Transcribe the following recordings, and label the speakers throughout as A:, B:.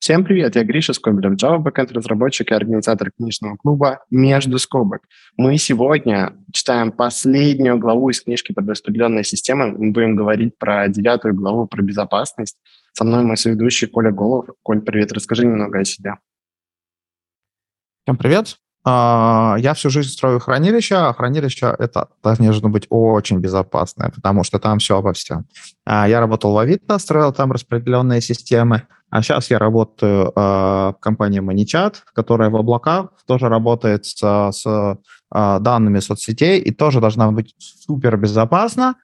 A: Всем привет, я Гриша Скобелев, Java Backend разработчик и организатор книжного клуба «Между скобок». Мы сегодня читаем последнюю главу из книжки под распределенной системой. Мы будем говорить про девятую главу, про безопасность. Со мной мой соведущий Коля Голов. Коль, привет, расскажи немного о себе.
B: Всем привет. А, я всю жизнь строю хранилище, а хранилище это должно быть очень безопасное, потому что там все обо всем. А, я работал в Авито, строил там распределенные системы, а сейчас я работаю в компании ManyChat, которая в облаках тоже работает с, с данными соцсетей и тоже должна быть супер безопасна.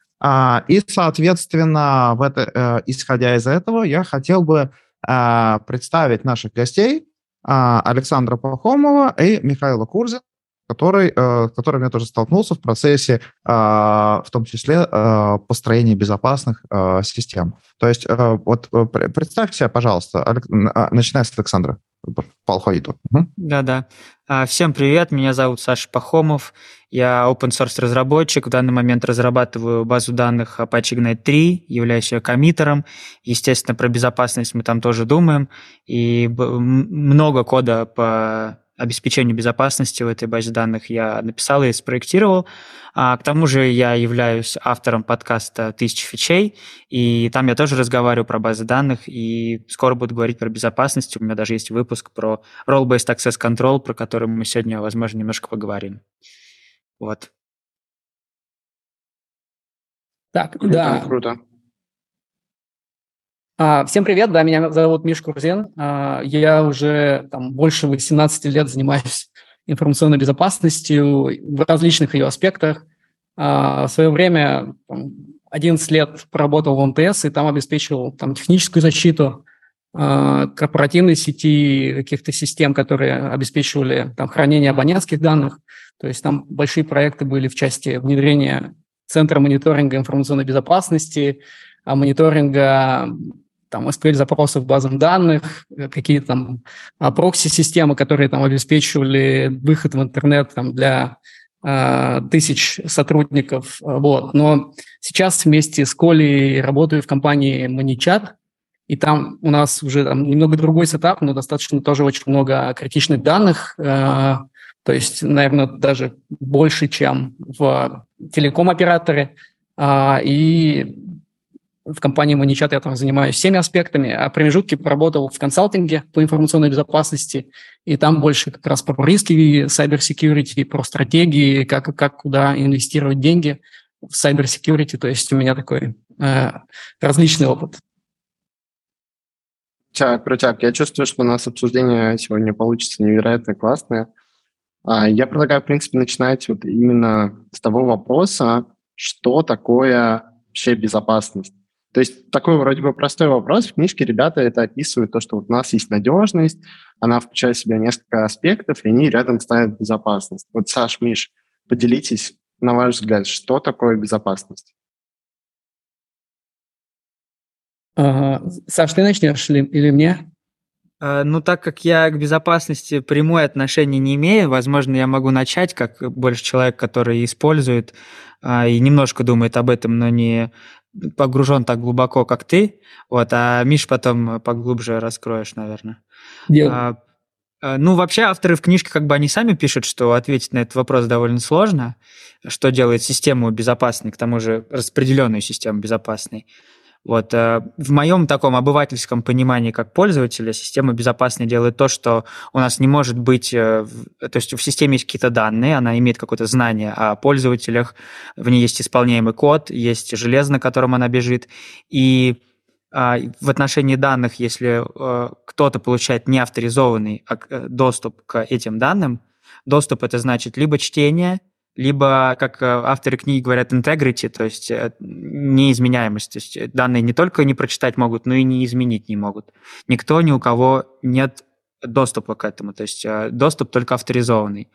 B: И, соответственно, в это, э, исходя из этого, я хотел бы представить наших гостей, а, Александра Пахомова и Михаила Курзин, который, э, с которым я тоже столкнулся в процессе, а, в том числе, э, построения безопасных э, систем. То есть вот представьте себе, пожалуйста, а, начиная с Александра по.
C: Да-да. Всем привет, меня зовут Саша Пахомов, я open source разработчик, в данный момент разрабатываю базу данных Apache Ignite 3, являюсь ее коммитером. Естественно, про безопасность мы там тоже думаем, и много кода по обеспечению безопасности в этой базе данных я написал и спроектировал. А, к тому же я являюсь автором подкаста «Тысяча фичей», и там я тоже разговариваю про базы данных, и скоро буду говорить про безопасность. У меня даже есть выпуск про Role-Based Access Control, про который мы сегодня, возможно, немножко поговорим. Вот.
D: Так, круто, да. Круто. А, всем привет, да, меня зовут Миш Курзин. А, я уже там, больше 18 лет занимаюсь информационной безопасностью в различных ее аспектах. А, в свое время там, 11 лет проработал в МТС и там обеспечивал там, техническую защиту корпоративной сети, каких-то систем, которые обеспечивали там, хранение абонентских данных. То есть там большие проекты были в части внедрения Центра мониторинга информационной безопасности, мониторинга там SQL-запросов к базам данных, э, какие-то там а, прокси-системы, которые там обеспечивали выход в интернет там, для э, тысяч сотрудников. Вот. Но сейчас вместе с Колей работаю в компании ManyChat, и там у нас уже там, немного другой сетап, но достаточно тоже очень много критичных данных, э, то есть, наверное, даже больше, чем в телеком-операторе. Э, и в компании ManyChat я там занимаюсь всеми аспектами, а промежутки поработал в консалтинге по информационной безопасности, и там больше как раз про риски cyber security, про стратегии, как, как куда инвестировать деньги в cyber security, то есть у меня такой э, различный опыт.
A: Так, крутяк, я чувствую, что у нас обсуждение сегодня получится невероятно классное. А, я предлагаю, в принципе, начинать вот именно с того вопроса, что такое вообще безопасность. То есть такой вроде бы простой вопрос. В книжке ребята это описывают, то, что вот у нас есть надежность, она включает в себя несколько аспектов, и они рядом ставят безопасность. Вот, Саш, Миш, поделитесь, на ваш взгляд, что такое безопасность?
D: Ага. Саш, ты начнешь или, или мне?
C: А, ну, так как я к безопасности прямое отношение не имею, возможно, я могу начать, как больше человек, который использует а, и немножко думает об этом, но не погружен так глубоко, как ты, вот, а Миш потом поглубже раскроешь, наверное. А, а, ну, вообще авторы в книжке как бы они сами пишут, что ответить на этот вопрос довольно сложно, что делает систему безопасной, к тому же распределенную систему безопасной. Вот, э, в моем таком обывательском понимании как пользователя система безопасной делает то, что у нас не может быть, э, то есть в системе есть какие-то данные, она имеет какое-то знание о пользователях, в ней есть исполняемый код, есть железо, на котором она бежит, и а, в отношении данных, если э, кто-то получает неавторизованный доступ к этим данным, доступ это значит либо чтение, либо, как э, авторы книги говорят, integrity, то есть э, неизменяемость. То есть данные не только не прочитать могут, но и не изменить не могут. Никто, ни у кого нет доступа к этому, то есть э, доступ только авторизованный.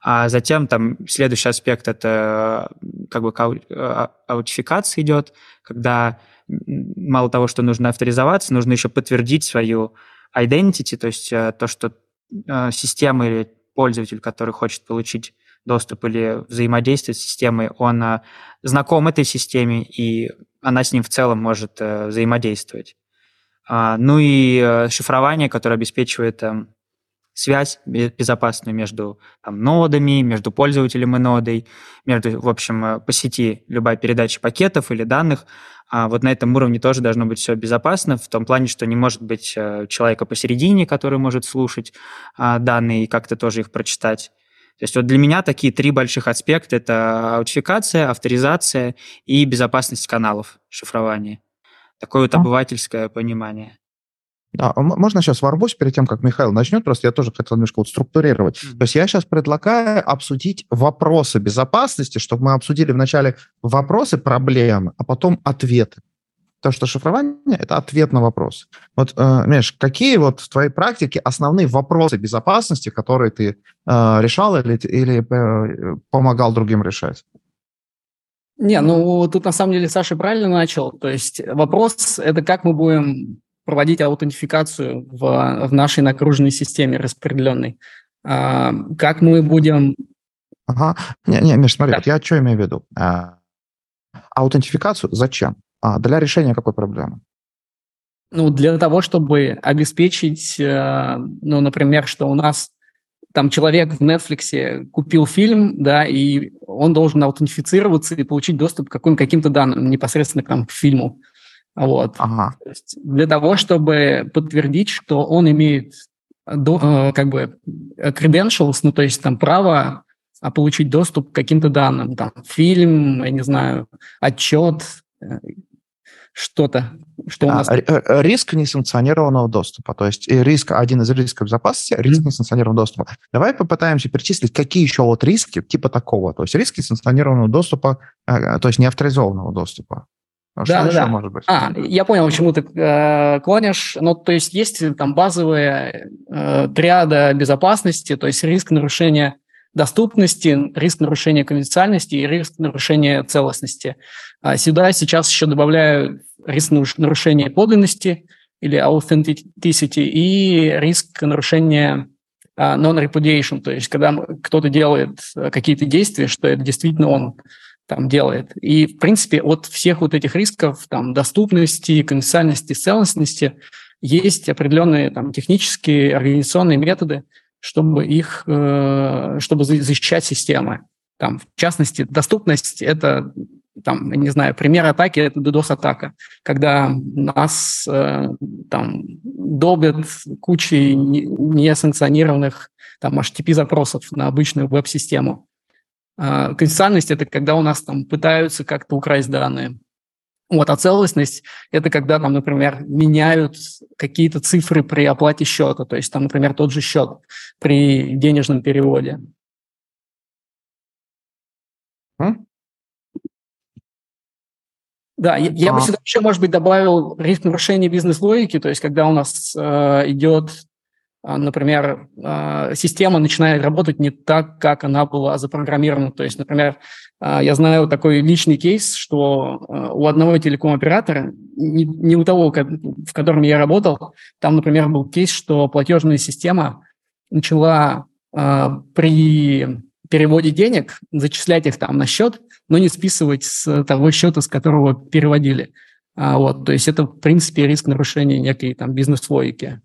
C: А затем там следующий аспект это как бы а, аутификация идет, когда мало того, что нужно авторизоваться, нужно еще подтвердить свою identity, то есть то, что система или пользователь, который хочет получить доступ или взаимодействие с системой, он а, знаком этой системе, и она с ним в целом может э, взаимодействовать. А, ну и э, шифрование, которое обеспечивает эм, связь безопасную между там, нодами, между пользователем и нодой, между, в общем, э, по сети любая передача пакетов или данных. А вот на этом уровне тоже должно быть все безопасно, в том плане, что не может быть э, человека посередине, который может слушать а, данные и как-то тоже их прочитать. То есть вот для меня такие три больших аспекта – это аутификация, авторизация и безопасность каналов шифрования. Такое вот обывательское понимание.
B: Да, можно сейчас ворвусь перед тем, как Михаил начнет, просто я тоже хотел немножко вот структурировать. Mm-hmm. То есть я сейчас предлагаю обсудить вопросы безопасности, чтобы мы обсудили вначале вопросы, проблемы, а потом ответы. Потому что шифрование — это ответ на вопрос. Вот, э, Миш, какие вот в твоей практике основные вопросы безопасности, которые ты э, решал или, или э, помогал другим решать?
D: Не, ну тут на самом деле Саша правильно начал. То есть вопрос – это как мы будем проводить аутентификацию в, в нашей накруженной системе распределенной. А, как мы будем...
B: Ага. Не, не, Миш, смотри, да. вот я что имею в виду? А, аутентификацию зачем? А, для решения какой проблемы?
D: Ну, для того, чтобы обеспечить, э, ну, например, что у нас там человек в Netflix купил фильм, да, и он должен аутентифицироваться и получить доступ к каким- каким-то данным непосредственно к, там, к фильму. Вот. Ага. То есть для того, чтобы подтвердить, что он имеет до, э, как бы credentials, ну то есть там право а, получить доступ к каким-то данным, там фильм, я не знаю, отчет, э, что-то, что у а, нас...
B: А, риск несанкционированного доступа, то есть риск, один из рисков безопасности, риск mm-hmm. несанкционированного доступа. Давай попытаемся перечислить, какие еще вот риски типа такого, то есть риски несанкционированного доступа, то есть неавторизованного доступа.
D: А да, что да, еще да. может быть? А, я понял, к чему ты э, клонишь. Ну, то есть есть там базовые э, триада безопасности, то есть риск нарушения доступности, риск нарушения конфиденциальности и риск нарушения целостности. А сюда сейчас еще добавляю риск нарушения подлинности или authenticity и риск нарушения uh, non-repudiation, то есть когда кто-то делает э, какие-то действия, что это действительно он там делает. И, в принципе, от всех вот этих рисков, там, доступности, конфиденциальности, целостности, есть определенные там, технические, организационные методы, чтобы их, э, чтобы защищать системы. Там, в частности, доступность – это, там, не знаю, пример атаки – это DDoS-атака, когда нас э, там долбят кучей несанкционированных там HTTP-запросов на обычную веб-систему. А, конфиденциальность – это когда у нас там пытаются как-то украсть данные. Вот, а целостность – это когда там, например, меняют какие-то цифры при оплате счета, то есть там, например, тот же счет при денежном переводе. А? Да, я, я бы сюда еще, может быть, добавил риск нарушения бизнес-логики, то есть когда у нас э, идет а, например, а, система начинает работать не так, как она была запрограммирована. То есть, например, а, я знаю такой личный кейс, что у одного телеком-оператора, не у того, в котором я работал, там, например, был кейс, что платежная система начала при переводе денег зачислять их там на счет, но не списывать с того счета, с которого переводили. Вот, то есть это, в принципе, риск нарушения некой там бизнес-логики.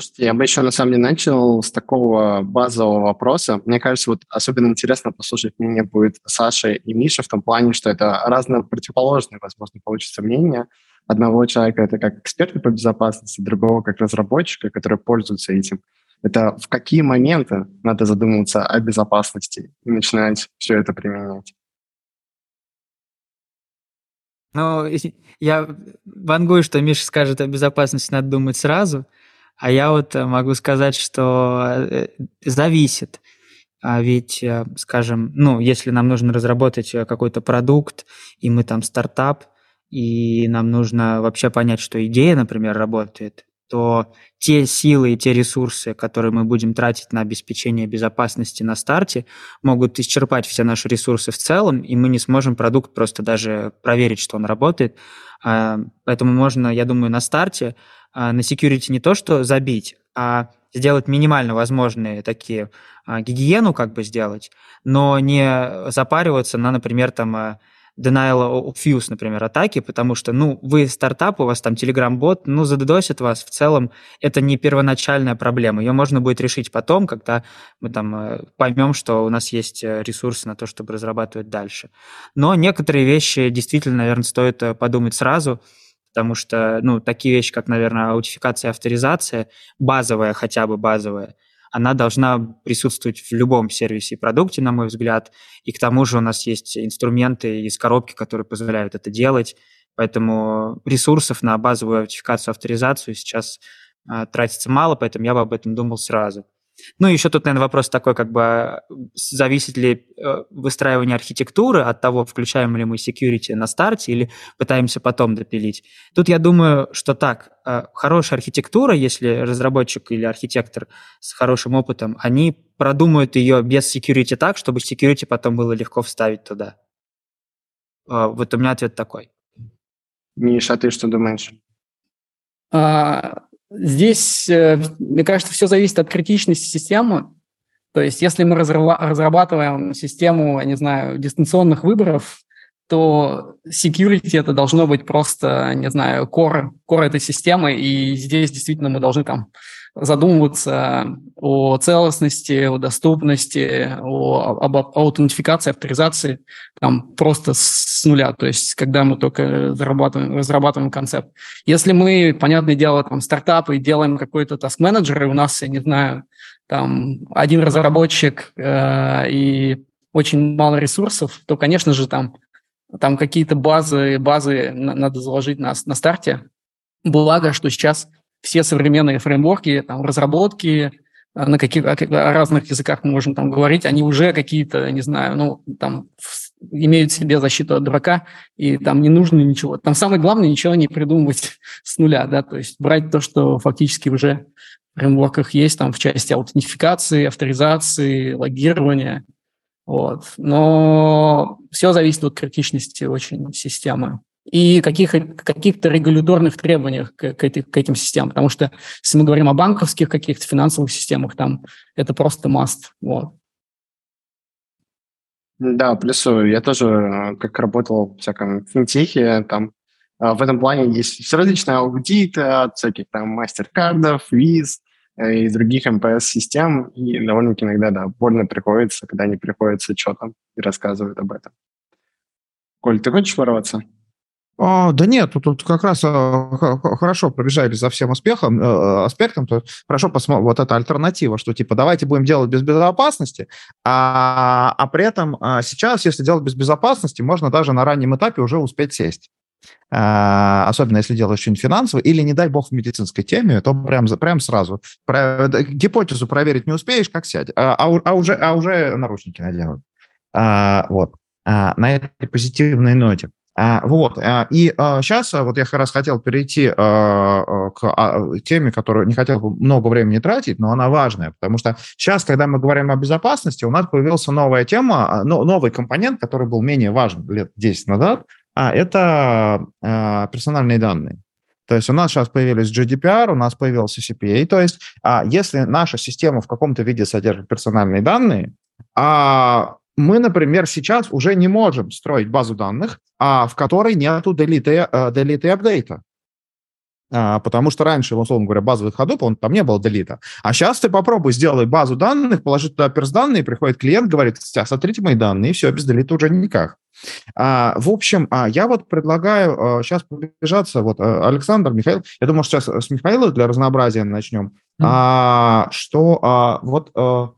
A: Слушайте, я бы еще на самом деле начал с такого базового вопроса. Мне кажется, вот особенно интересно послушать мнение будет Саши и Миша в том плане, что это разные противоположные, возможно, получится мнения. Одного человека это как эксперты по безопасности, другого как разработчика, который пользуется этим. Это в какие моменты надо задумываться о безопасности и начинать все это применять?
C: Ну, я вангую, что Миша скажет о безопасности надо думать сразу – а я вот э, могу сказать, что э, зависит. А ведь, э, скажем, ну, если нам нужно разработать какой-то продукт, и мы там стартап, и нам нужно вообще понять, что идея, например, работает, то те силы и те ресурсы, которые мы будем тратить на обеспечение безопасности на старте, могут исчерпать все наши ресурсы в целом, и мы не сможем продукт просто даже проверить, что он работает. А, поэтому можно, я думаю, на старте а, на security не то, что забить, а сделать минимально возможные такие а, гигиену как бы сделать, но не запариваться на, например, там denial of use, например, атаки, потому что, ну, вы стартап, у вас там Telegram-бот, ну, задодосит вас, в целом это не первоначальная проблема, ее можно будет решить потом, когда мы там э, поймем, что у нас есть э, ресурсы на то, чтобы разрабатывать дальше. Но некоторые вещи действительно, наверное, стоит э, подумать сразу, потому что, ну, такие вещи, как, наверное, аутификация и авторизация, базовая, хотя бы базовая, она должна присутствовать в любом сервисе и продукте, на мой взгляд. И к тому же у нас есть инструменты из коробки, которые позволяют это делать. Поэтому ресурсов на базовую аутентификацию, авторизацию сейчас э, тратится мало, поэтому я бы об этом думал сразу. Ну, еще тут, наверное, вопрос такой, как бы, зависит ли э, выстраивание архитектуры от того, включаем ли мы security на старте или пытаемся потом допилить. Тут я думаю, что так, э, хорошая архитектура, если разработчик или архитектор с хорошим опытом, они продумают ее без security так, чтобы security потом было легко вставить туда. Э, вот у меня ответ такой.
A: Миша, а ты что думаешь?
D: А, Здесь, э, мне кажется, все зависит от критичности системы. То есть, если мы разрабатываем систему, я не знаю, дистанционных выборов, то security это должно быть просто, не знаю, core, core этой системы, и здесь действительно мы должны там задумываться о целостности, о доступности, о, об аутентификации, авторизации там просто с нуля, то есть когда мы только разрабатываем, разрабатываем концепт. Если мы, понятное дело, там стартапы делаем какой-то task-менеджер, и у нас, я не знаю, там один разработчик э, и очень мало ресурсов, то, конечно же, там, там какие-то базы, базы надо заложить на, на старте. Благо, что сейчас все современные фреймворки, там, разработки, э, на каких о разных языках мы можем там говорить, они уже какие-то, не знаю, ну, там, имеют в себе защиту от дурака, и там не нужно ничего. Там самое главное ничего не придумывать с нуля, да, то есть брать то, что фактически уже в фреймворках есть, там, в части аутентификации, авторизации, логирования, вот. Но все зависит от критичности очень системы и каких, каких-то регуляторных требованиях к, к, этой, к этим системам. Потому что если мы говорим о банковских каких-то финансовых системах, там это просто must. Вот.
A: Да, плюсую. Я тоже, э, как работал в всяком финтехе, там э, в этом плане есть различные аудиты от всяких там мастер-кардов, виз э, и других МПС-систем, и довольно-таки иногда, да, больно приходится, когда они приходят с отчетом и рассказывают об этом. Коль, ты хочешь ворваться?
B: А, да нет, тут, тут как раз а, хорошо пробежали за всем успехом, э, аспектом, то хорошо посмотрим, вот эта альтернатива, что типа давайте будем делать без безопасности, а, а при этом а сейчас, если делать без безопасности, можно даже на раннем этапе уже успеть сесть. А, особенно если делаешь что-нибудь финансовое, или, не дай бог, в медицинской теме, то прям, прям сразу. Про, гипотезу проверить не успеешь, как сядь, а, а, а, уже, а уже наручники наделают. А, вот. А, на этой позитивной ноте. А, вот, а, и сейчас а, вот я как раз хотел перейти к теме, которую не хотел много времени тратить, но она важная, потому что сейчас, когда мы говорим о безопасности, у нас появился новая тема, новый компонент, который был менее важен лет 10 назад, а это персональные данные. То есть у нас сейчас появились GDPR, у нас появился CPA. То есть если наша система в каком-то виде содержит персональные данные, а мы, например, сейчас уже не можем строить базу данных, а в которой нету delete, delete и апдейта. А, потому что раньше, условно говоря, базовый ходоп, он, там не было делита. А сейчас ты попробуй сделай базу данных, положи туда перс-данные, приходит клиент, говорит, смотрите мои данные, и все, без делита уже никак. А, в общем, а, я вот предлагаю а, сейчас побежаться, вот а, Александр, Михаил, я думаю, что сейчас с Михаила для разнообразия начнем, mm-hmm. а, что а, вот а,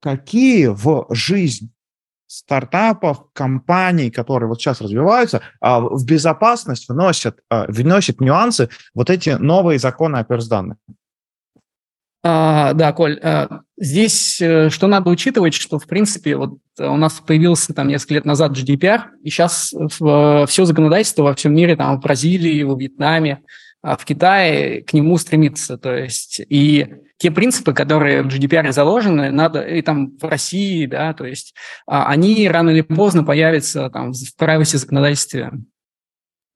B: какие в жизнь стартапов, компаний, которые вот сейчас развиваются, а, в безопасность вносят, а, вносят нюансы вот эти новые законы о персданных.
D: А, да, Коль, а, здесь э, что надо учитывать, что, в принципе, вот у нас появился там несколько лет назад GDPR, и сейчас все законодательство во всем мире, там в Бразилии, во Вьетнаме, а в Китае к нему стремится. То есть и те принципы, которые в GDPR заложены, надо и там в России, да, то есть а, они рано или поздно появятся там в privacy законодательстве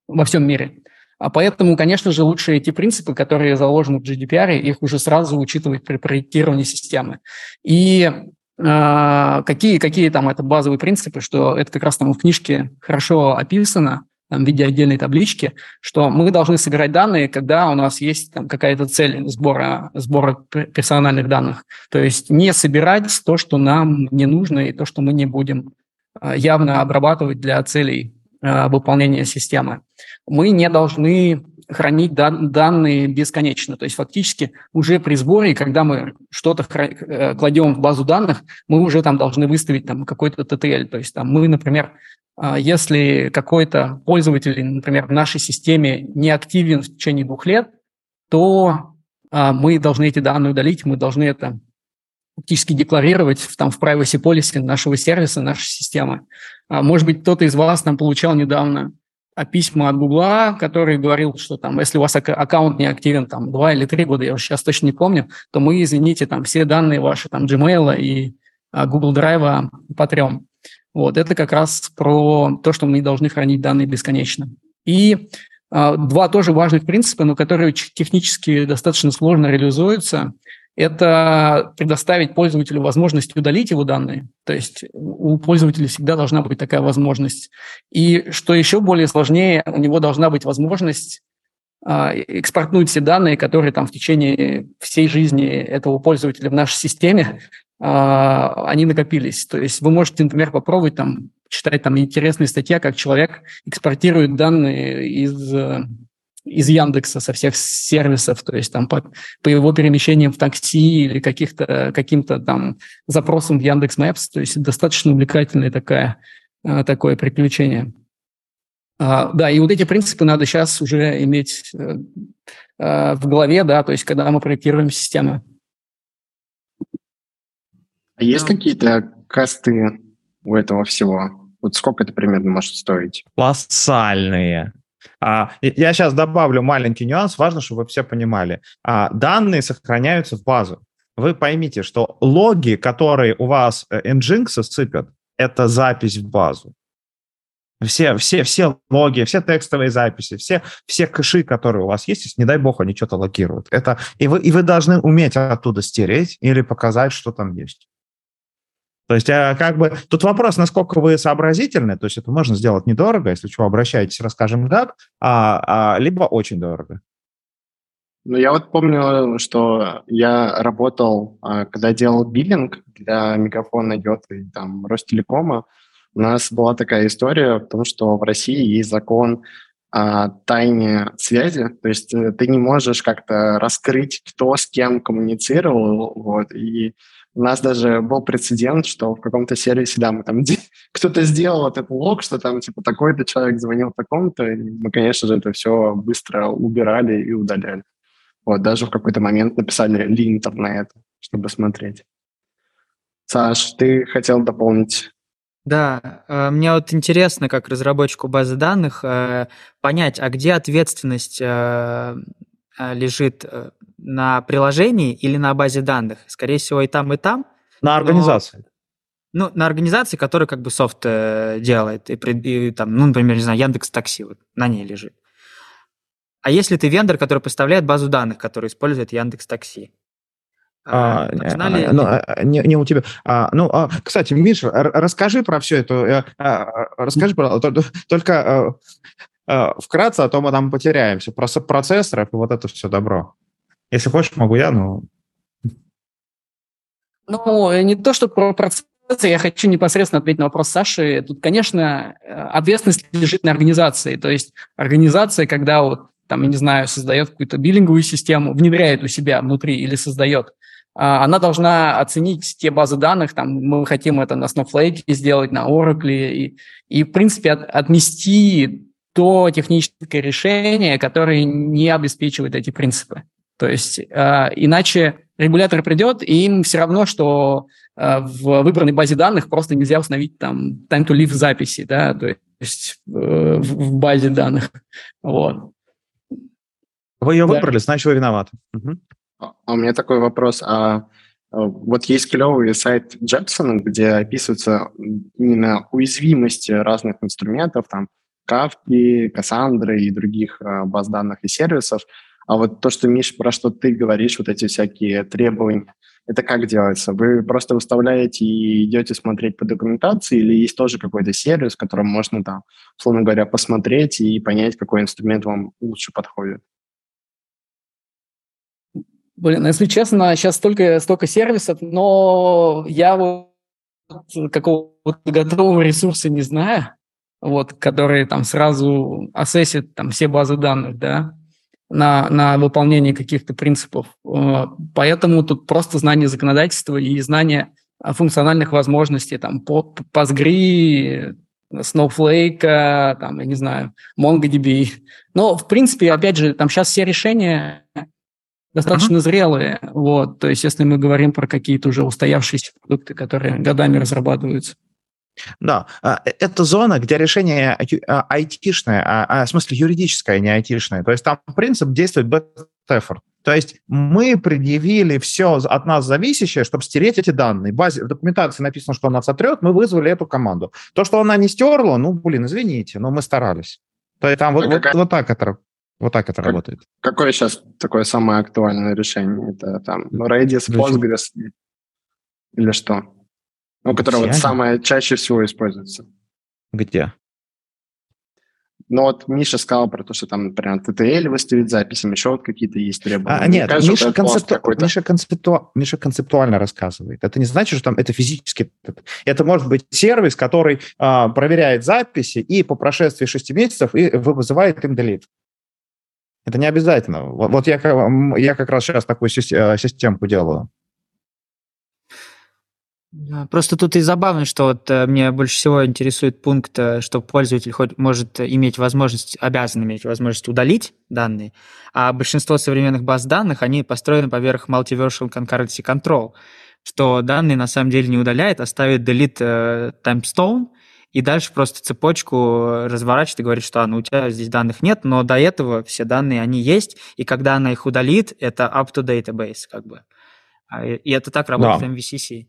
D: во всем мире. А поэтому, конечно же, лучше эти принципы, которые заложены в GDPR, их уже сразу учитывать при проектировании системы. И какие, какие там это базовые принципы, что это как раз там в книжке хорошо описано, там, в виде отдельной таблички, что мы должны собирать данные, когда у нас есть там, какая-то цель сбора, сбора персональных данных. То есть не собирать то, что нам не нужно, и то, что мы не будем а, явно обрабатывать для целей а, выполнения системы. Мы не должны хранить данные бесконечно. То есть фактически уже при сборе, когда мы что-то э, кладем в базу данных, мы уже там должны выставить там какой-то TTL. То есть там мы, например, а если какой-то пользователь, например, в нашей системе не активен в течение двух лет, то а, мы должны эти данные удалить, мы должны это фактически декларировать там, в privacy policy нашего сервиса, нашей системы. А, может быть, кто-то из вас там получал недавно письма от Гугла, который говорил, что там, если у вас аккаунт не активен там два или три года, я уже сейчас точно не помню, то мы, извините, там все данные ваши там Gmail и Google Drive потрем. Вот, это как раз про то, что мы не должны хранить данные бесконечно. И э, два тоже важных принципа, но которые технически достаточно сложно реализуются, это предоставить пользователю возможность удалить его данные. То есть у пользователя всегда должна быть такая возможность. И что еще более сложнее, у него должна быть возможность э, экспортнуть все данные, которые там в течение всей жизни этого пользователя в нашей системе а, они накопились. То есть вы можете, например, попробовать там читать там интересные статьи, как человек экспортирует данные из из Яндекса со всех сервисов, то есть там по, по его перемещениям в такси или каких-то каким-то там запросам в Яндекс Maps, то есть достаточно увлекательное такая, а, такое приключение. А, да, и вот эти принципы надо сейчас уже иметь э, в голове, да, то есть когда мы проектируем системы.
A: А есть какие-то косты у этого всего? Вот сколько это примерно может стоить?
B: Колоссальные. А, я сейчас добавлю маленький нюанс, важно, чтобы вы все понимали. А, данные сохраняются в базу. Вы поймите, что логи, которые у вас э, Nginx сыпят, это запись в базу. Все, все, все логи, все текстовые записи, все, все кэши, которые у вас есть, не дай бог, они что-то локируют. Это, и, вы, и вы должны уметь оттуда стереть или показать, что там есть. То есть, а, как бы, тут вопрос, насколько вы сообразительны, то есть это можно сделать недорого, если чего, обращайтесь, расскажем как, а, а, либо очень дорого.
A: Ну, я вот помню, что я работал, а, когда делал биллинг для Мегафона, Йота и там Ростелекома, у нас была такая история, потому что в России есть закон о тайне связи, то есть э, ты не можешь как-то раскрыть, кто с кем коммуницировал, вот, и у нас даже был прецедент, что в каком-то сервисе, да, мы там кто-то сделал этот лог, что там типа такой-то человек звонил такому-то, и мы, конечно же, это все быстро убирали и удаляли. Вот, даже в какой-то момент написали линтер на это, чтобы смотреть. Саш, ты хотел дополнить
C: да, э, мне вот интересно, как разработчику базы данных, э, понять, а где ответственность э, лежит на приложении или на базе данных? Скорее всего, и там, и там.
B: На организации.
C: Но, ну, на организации, которая как бы софт э, делает. И, и там, ну, например, не знаю, Яндекс Такси, вот на ней лежит. А если ты вендор, который поставляет базу данных, который использует Яндекс Такси?
B: А, а, ли... ну, а, не, не у тебя. А, ну, а, кстати, Миша, расскажи про все это. А, расскажи, про, только а, вкратце, а то мы там потеряемся. Про процессоров и вот это все добро. Если хочешь, могу я, но...
D: Ну, не то, что про процессы, я хочу непосредственно ответить на вопрос Саши. Тут, конечно, ответственность лежит на организации. То есть организация, когда вот там, я не знаю, создает какую-то биллинговую систему, внедряет у себя внутри или создает, а, она должна оценить те базы данных, там, мы хотим это на Snowflake сделать, на Oracle, и, и в принципе, от, отнести то техническое решение, которое не обеспечивает эти принципы. То есть э, иначе регулятор придет, и им все равно, что э, в выбранной базе данных просто нельзя установить там time to live записи, да, то есть э, в базе данных. Вот.
B: Вы ее да. выбрали, значит, вы виноваты. Угу.
A: А у меня такой вопрос. А, а вот есть клевый сайт Джексона, где описываются именно уязвимости разных инструментов, там, Кавки, Кассандры и других а, баз данных и сервисов. А вот то, что, Миш, про что ты говоришь, вот эти всякие требования, это как делается? Вы просто выставляете и идете смотреть по документации, или есть тоже какой-то сервис, в котором можно там, условно говоря, посмотреть и понять, какой инструмент вам лучше подходит?
D: Блин, если честно, сейчас столько, столько сервисов, но я вот какого-то готового ресурса не знаю, вот, который там сразу ассесит там все базы данных, да, на, на выполнение каких-то принципов. Э, поэтому тут просто знание законодательства и знание функциональных возможностей, там, Postgre, Snowflake, там, я не знаю, MongoDB. Но, в принципе, опять же, там сейчас все решения достаточно uh-huh. зрелые. Вот, то есть, если мы говорим про какие-то уже устоявшиеся продукты, которые годами разрабатываются.
B: Да, а, э, это зона, где решение а, айтишное, а, в смысле юридическое, не айтишное. То есть там принцип действует best effort. То есть мы предъявили все от нас зависящее, чтобы стереть эти данные. В, базе, в документации написано, что она сотрет, мы вызвали эту команду. То, что она не стерла, ну, блин, извините, но мы старались. То есть там вот, вот, вот так это вот так это как, работает.
A: Какое сейчас такое самое актуальное решение? Это там Redis, Postgres или что? Ну, которое вот самое чаще всего используется.
B: Где?
A: Ну вот Миша сказал про то, что там, например, TTL выставить записям, еще вот какие-то есть требования.
B: А, нет, кажется, Миша, концепту... Миша, концепту... Миша концептуально рассказывает. Это не значит, что там это физически... Это может быть сервис, который а, проверяет записи и по прошествии шести месяцев и вызывает им делит. Это не обязательно. Вот, вот я, я как раз сейчас такую э, системку делаю.
C: Просто тут и забавно, что вот э, мне больше всего интересует пункт, э, что пользователь хоть может иметь возможность, обязан иметь возможность удалить данные, а большинство современных баз данных, они построены поверх Multiversal Concurrency Control, что данные на самом деле не удаляет, а ставит delete э, timestone, и дальше просто цепочку разворачивает и говорит, что а, ну, у тебя здесь данных нет, но до этого все данные, они есть, и когда она их удалит, это up-to-database, как бы. А, и это так работает да. в MVCC.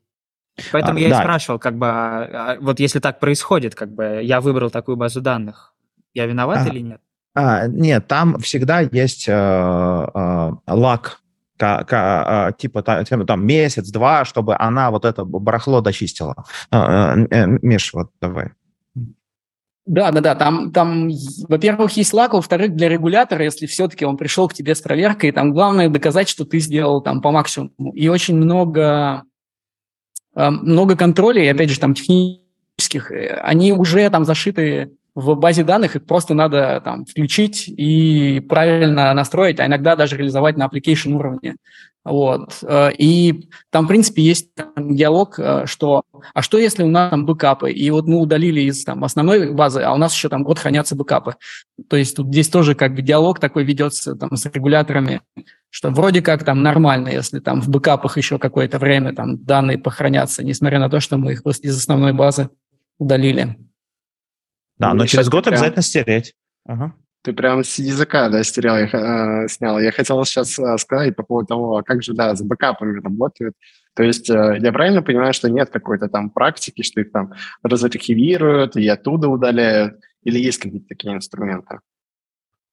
C: Поэтому а, я да. и спрашивал, как бы, а, а, вот если так происходит, как бы, я выбрал такую базу данных, я виноват а, или нет?
B: А, нет, там всегда есть э, э, лак, к, к, а, типа там, там месяц-два, чтобы она вот это барахло дочистила. Э, э, Миш, вот давай.
D: Да, да, да. Там, там, во-первых, есть лак, во-вторых, для регулятора, если все-таки он пришел к тебе с проверкой, там главное доказать, что ты сделал там по максимуму. И очень много много контролей, опять же, там технических, э, они уже там зашиты в базе данных, их просто надо там включить и правильно настроить, а иногда даже реализовать на application уровне. Вот. Э, и там, в принципе, есть диалог, что а что если у нас там бэкапы, и вот мы удалили из там, основной базы, а у нас еще там год хранятся бэкапы. То есть тут здесь тоже как бы диалог такой ведется там с регуляторами, что вроде как там нормально, если там в бэкапах еще какое-то время там данные похоронятся, несмотря на то, что мы их из основной базы удалили.
B: Да, но через год прям... обязательно стереть.
A: Ага. Ты прям с языка, да, стерял, я, э, снял. Я хотел сейчас э, сказать по поводу того, а как же, да, с бэкапами работают. То есть э, я правильно понимаю, что нет какой-то там практики, что их там разархивируют и оттуда удаляют? Или есть какие-то такие инструменты?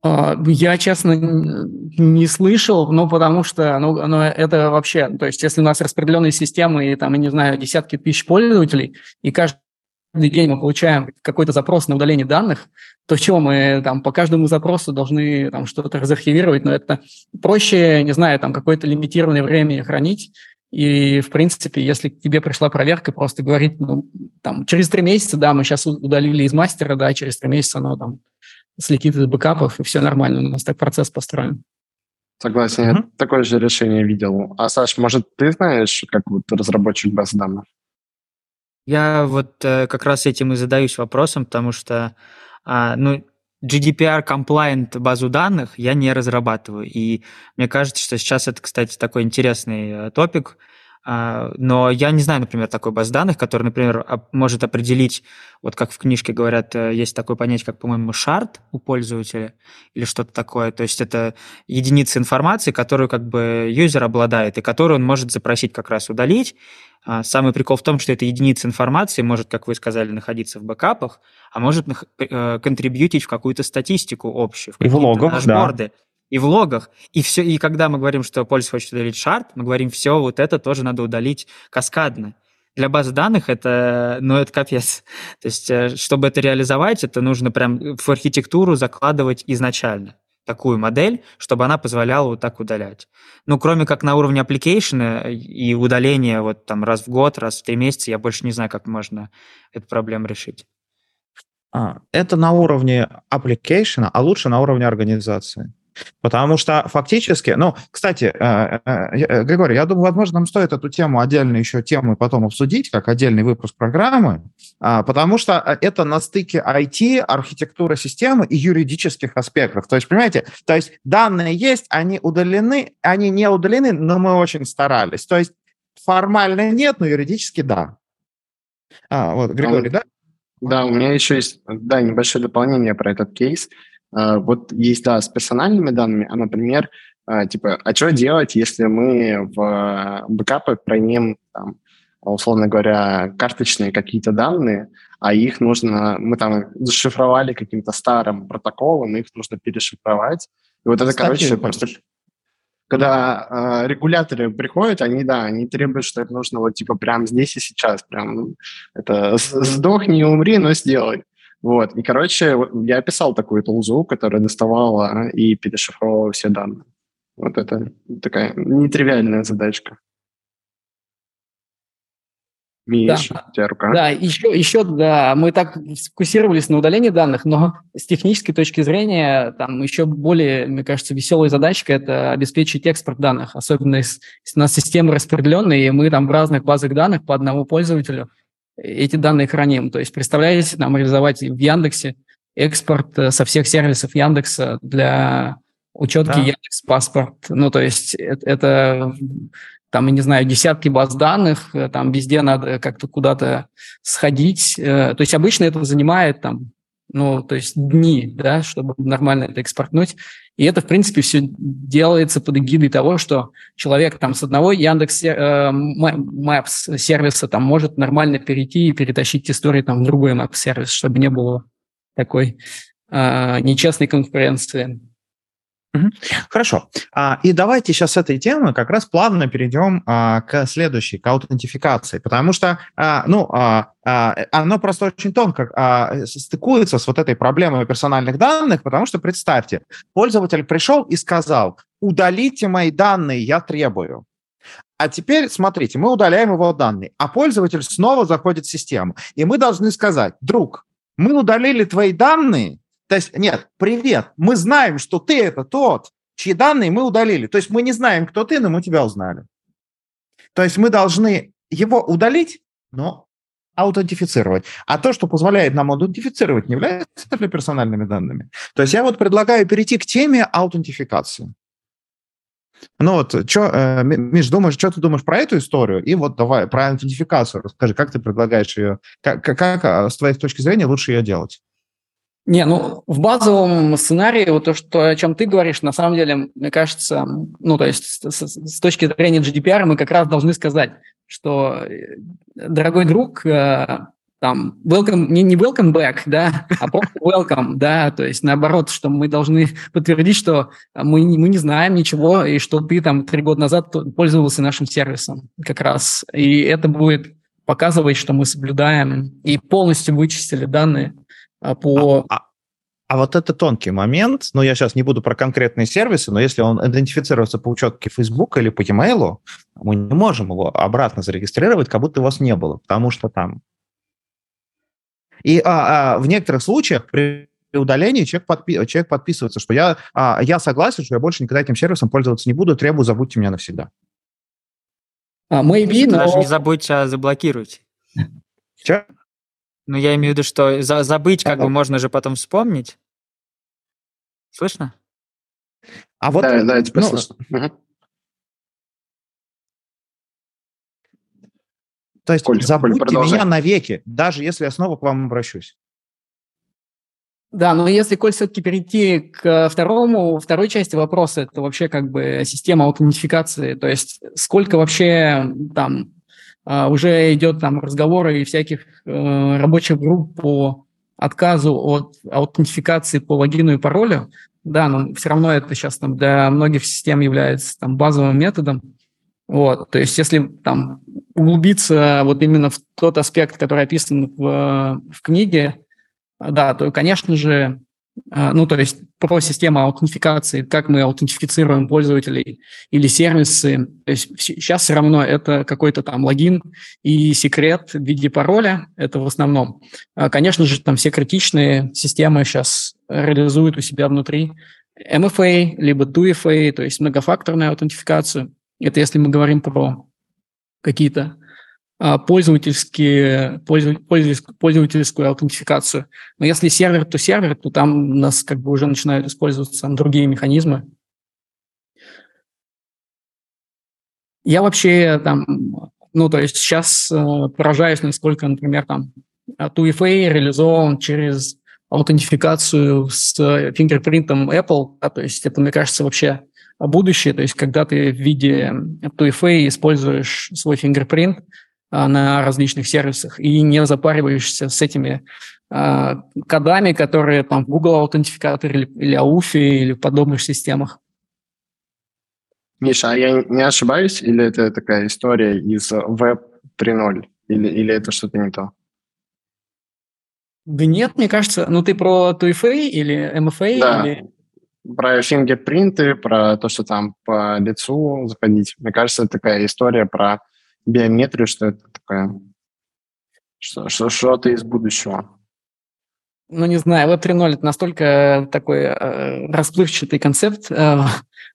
D: А, я, честно, не слышал, ну, потому что ну, ну, это вообще, то есть если у нас распределенные системы и там, я не знаю, десятки тысяч пользователей, и каждый день мы получаем какой-то запрос на удаление данных, то чего мы там по каждому запросу должны там что-то разархивировать, но это проще, не знаю, там какое-то лимитированное время хранить, и, в принципе, если к тебе пришла проверка, просто говорить, ну, там, через три месяца, да, мы сейчас удалили из мастера, да, через три месяца оно там слетит из бэкапов, и все нормально. У нас так процесс построен.
A: Согласен, mm-hmm. я такое же решение видел. А, Саш, может, ты знаешь, как вот разработчик баз данных?
C: Я вот э, как раз этим и задаюсь вопросом, потому что, э, ну, GDPR compliant базу данных я не разрабатываю. И мне кажется, что сейчас это, кстати, такой интересный э, топик, а, но я не знаю, например, такой баз данных, который, например, может определить, вот как в книжке говорят, э, есть такое понятие, как, по-моему, шарт у пользователя или что-то такое. То есть это единица информации, которую как бы юзер обладает, и которую он может запросить как раз удалить. А, самый прикол в том, что эта единица информации может, как вы сказали, находиться в бэкапах, а может э, контрибьютить в какую-то статистику общую, в
B: и в логах,
C: дашборды. Да и в логах. И, все, и когда мы говорим, что пользователь хочет удалить шарт, мы говорим, все, вот это тоже надо удалить каскадно. Для базы данных это, ну, это капец. То есть, э, чтобы это реализовать, это нужно прям в архитектуру закладывать изначально такую модель, чтобы она позволяла вот так удалять. Ну, кроме как на уровне application и удаления вот там раз в год, раз в три месяца, я больше не знаю, как можно эту проблему решить.
B: А, это на уровне application, а лучше на уровне организации. Потому что фактически, ну, кстати, э, э, э, Григорий, я думаю, возможно, нам стоит эту тему отдельно еще тему потом обсудить, как отдельный выпуск программы, а, потому что это на стыке IT, архитектуры системы и юридических аспектов. То есть, понимаете, то есть данные есть, они удалены, они не удалены, но мы очень старались. То есть формально нет, но юридически да.
A: А, вот, Григорий, да? Да, у меня еще есть, да, небольшое дополнение про этот кейс. А, вот есть, да, с персональными данными, а, например, а, типа, а что делать, если мы в бэкапы храним, там, условно говоря, карточные какие-то данные, а их нужно, мы там зашифровали каким-то старым протоколом, их нужно перешифровать. И вот это, Кстати, короче, просто когда э, регуляторы приходят, они, да, они требуют, что это нужно вот типа прямо здесь и сейчас, прям это сдохни и умри, но сделай. Вот, и, короче, я описал такую тулзу, которая доставала и перешифровывала все данные. Вот это такая нетривиальная задачка.
D: Миш, да. у тебя рука. Да, еще, еще, да, мы так сфокусировались на удалении данных, но с технической точки зрения, там еще более, мне кажется, веселая задачка – это обеспечить экспорт данных, особенно если у нас система распределенная, и мы там в разных базах данных по одному пользователю эти данные храним. То есть, представляете, нам реализовать в Яндексе экспорт э, со всех сервисов Яндекса для учетки да. Яндекс Паспорт. Ну, то есть это, это там, я не знаю, десятки баз данных, э, там везде надо как-то куда-то сходить. Э, то есть обычно это занимает там, ну, то есть дни, да, чтобы нормально это экспортнуть. И это, в принципе, все делается под эгидой того, что человек там с одного Яндекс э, Maps сервиса там может нормально перейти и перетащить истории там в другой Maps сервис, чтобы не было такой э, нечестной конкуренции.
B: Хорошо. А, и давайте сейчас с этой темы как раз плавно перейдем а, к следующей, к аутентификации, потому что, а, ну, оно просто очень тонко стыкуется с вот этой проблемой персональных данных, потому что представьте, пользователь пришел и сказал, удалите мои данные, я требую. А теперь, смотрите, мы удаляем его данные, а пользователь снова заходит в систему. И мы должны сказать, друг, мы удалили твои данные, то есть, нет, привет, мы знаем, что ты это тот, чьи данные мы удалили. То есть мы не знаем, кто ты, но мы тебя узнали. То есть мы должны его удалить, но аутентифицировать. А то, что позволяет нам аутентифицировать, не является ли персональными данными. То есть я вот предлагаю перейти к теме аутентификации. Ну вот, чё, э, Миш, думаешь, что ты думаешь про эту историю? И вот давай про аутентификацию расскажи, как ты предлагаешь ее, как, как а, с твоей точки зрения лучше ее делать?
D: Не, ну, в базовом сценарии, вот то, что, о чем ты говоришь, на самом деле, мне кажется, ну, то есть с, с, с точки зрения GDPR мы как раз должны сказать, что, э, дорогой друг, э, там, welcome, не, не welcome back, да, а просто welcome, да, то есть наоборот, что мы должны подтвердить, что мы, мы не знаем ничего, и что ты там три года назад пользовался нашим сервисом как раз. И это будет показывать, что мы соблюдаем и полностью вычистили данные по...
B: А, а, а вот это тонкий момент, но я сейчас не буду про конкретные сервисы, но если он идентифицируется по учетке Facebook или по e-mail, мы не можем его обратно зарегистрировать, как будто у вас не было, потому что там... И а, а, в некоторых случаях при удалении человек, подпи- человек подписывается, что я, а, я согласен, что я больше никогда этим сервисом пользоваться не буду, требую, забудьте меня навсегда.
C: А, maybe, но... Даже не забудьте, а заблокируйте.
B: Че?
C: Ну, я имею в виду, что за, забыть как бы можно же потом вспомнить. Слышно?
A: А вот... Да, да, теперь ну, слышно.
B: То есть Коль, забудьте Коль, меня навеки, даже если я снова к вам обращусь.
D: Да, но если, Коль, все-таки перейти к второму, второй части вопроса, это вообще как бы система аутентификации, то есть сколько вообще там уже идет там разговоры и всяких э, рабочих групп по отказу от аутентификации по логину и паролю. да, но все равно это сейчас там для многих систем является там базовым методом. Вот, то есть если там углубиться вот именно в тот аспект, который описан в, в книге, да, то, конечно же, а, ну, то есть про систему аутентификации, как мы аутентифицируем пользователей или сервисы. То есть сейчас все равно это какой-то там логин и секрет в виде пароля, это в основном. А, конечно же, там все критичные системы сейчас реализуют у себя внутри MFA, либо 2FA, то есть многофакторную аутентификацию. Это если мы говорим про какие-то а, пользовательские, пользовательскую, пользовательскую аутентификацию. Но если сервер, то сервер, то там у нас как бы уже начинают использоваться другие механизмы. Я вообще там, ну, то есть сейчас э, поражаюсь, насколько, например, там 2FA реализован через аутентификацию с фингерпринтом Apple, да, то есть это, мне кажется, вообще будущее, то есть когда ты в виде 2FA используешь свой фингерпринт, а, на различных сервисах и не запариваешься с этими а, кодами, которые там в Google аутентификаторе или, или AUFI или в подобных системах.
A: Миша, а я не ошибаюсь, или это такая история из Web 3.0, или, или это что-то не то?
D: Да нет, мне кажется, ну ты про 2FA или MFA?
A: Да,
D: или...
A: про фингерпринты, про то, что там по лицу заходить. Мне кажется, это такая история про биометрию, что это такое, что, что, что-то из будущего.
D: Ну, не знаю, Web 3.0 это настолько такой э, расплывчатый концепт, э,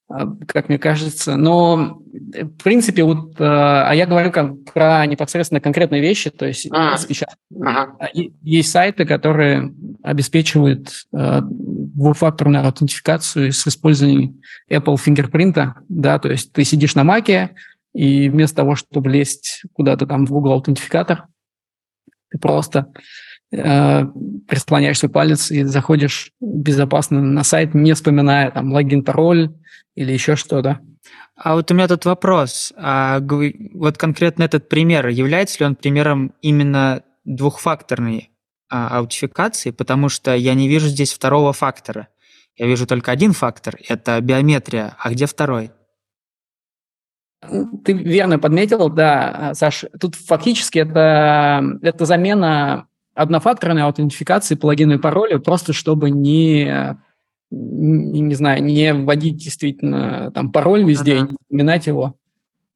D: э, как мне кажется. Но, в принципе, вот, э, а я говорю как, про непосредственно конкретные вещи, то есть а, сейчас ага. есть сайты, которые обеспечивают э, двухфакторную аутентификацию с использованием Apple Fingerprint, да, то есть ты сидишь на Маке, и вместо того, чтобы лезть куда-то там в Google аутентификатор, ты просто э, прислоняешь свой палец и заходишь безопасно на сайт, не вспоминая там логин, пароль или еще что-то.
C: А вот у меня тут вопрос. А, вот конкретно этот пример, является ли он примером именно двухфакторной а, аутентификации? Потому что я не вижу здесь второго фактора. Я вижу только один фактор – это биометрия. А где второй?
D: Ты верно подметил, да, Саш. Тут фактически это, это замена однофакторной аутентификации по логину и паролю, просто чтобы не, не, не знаю, не вводить действительно там пароль везде, ага. не запоминать его.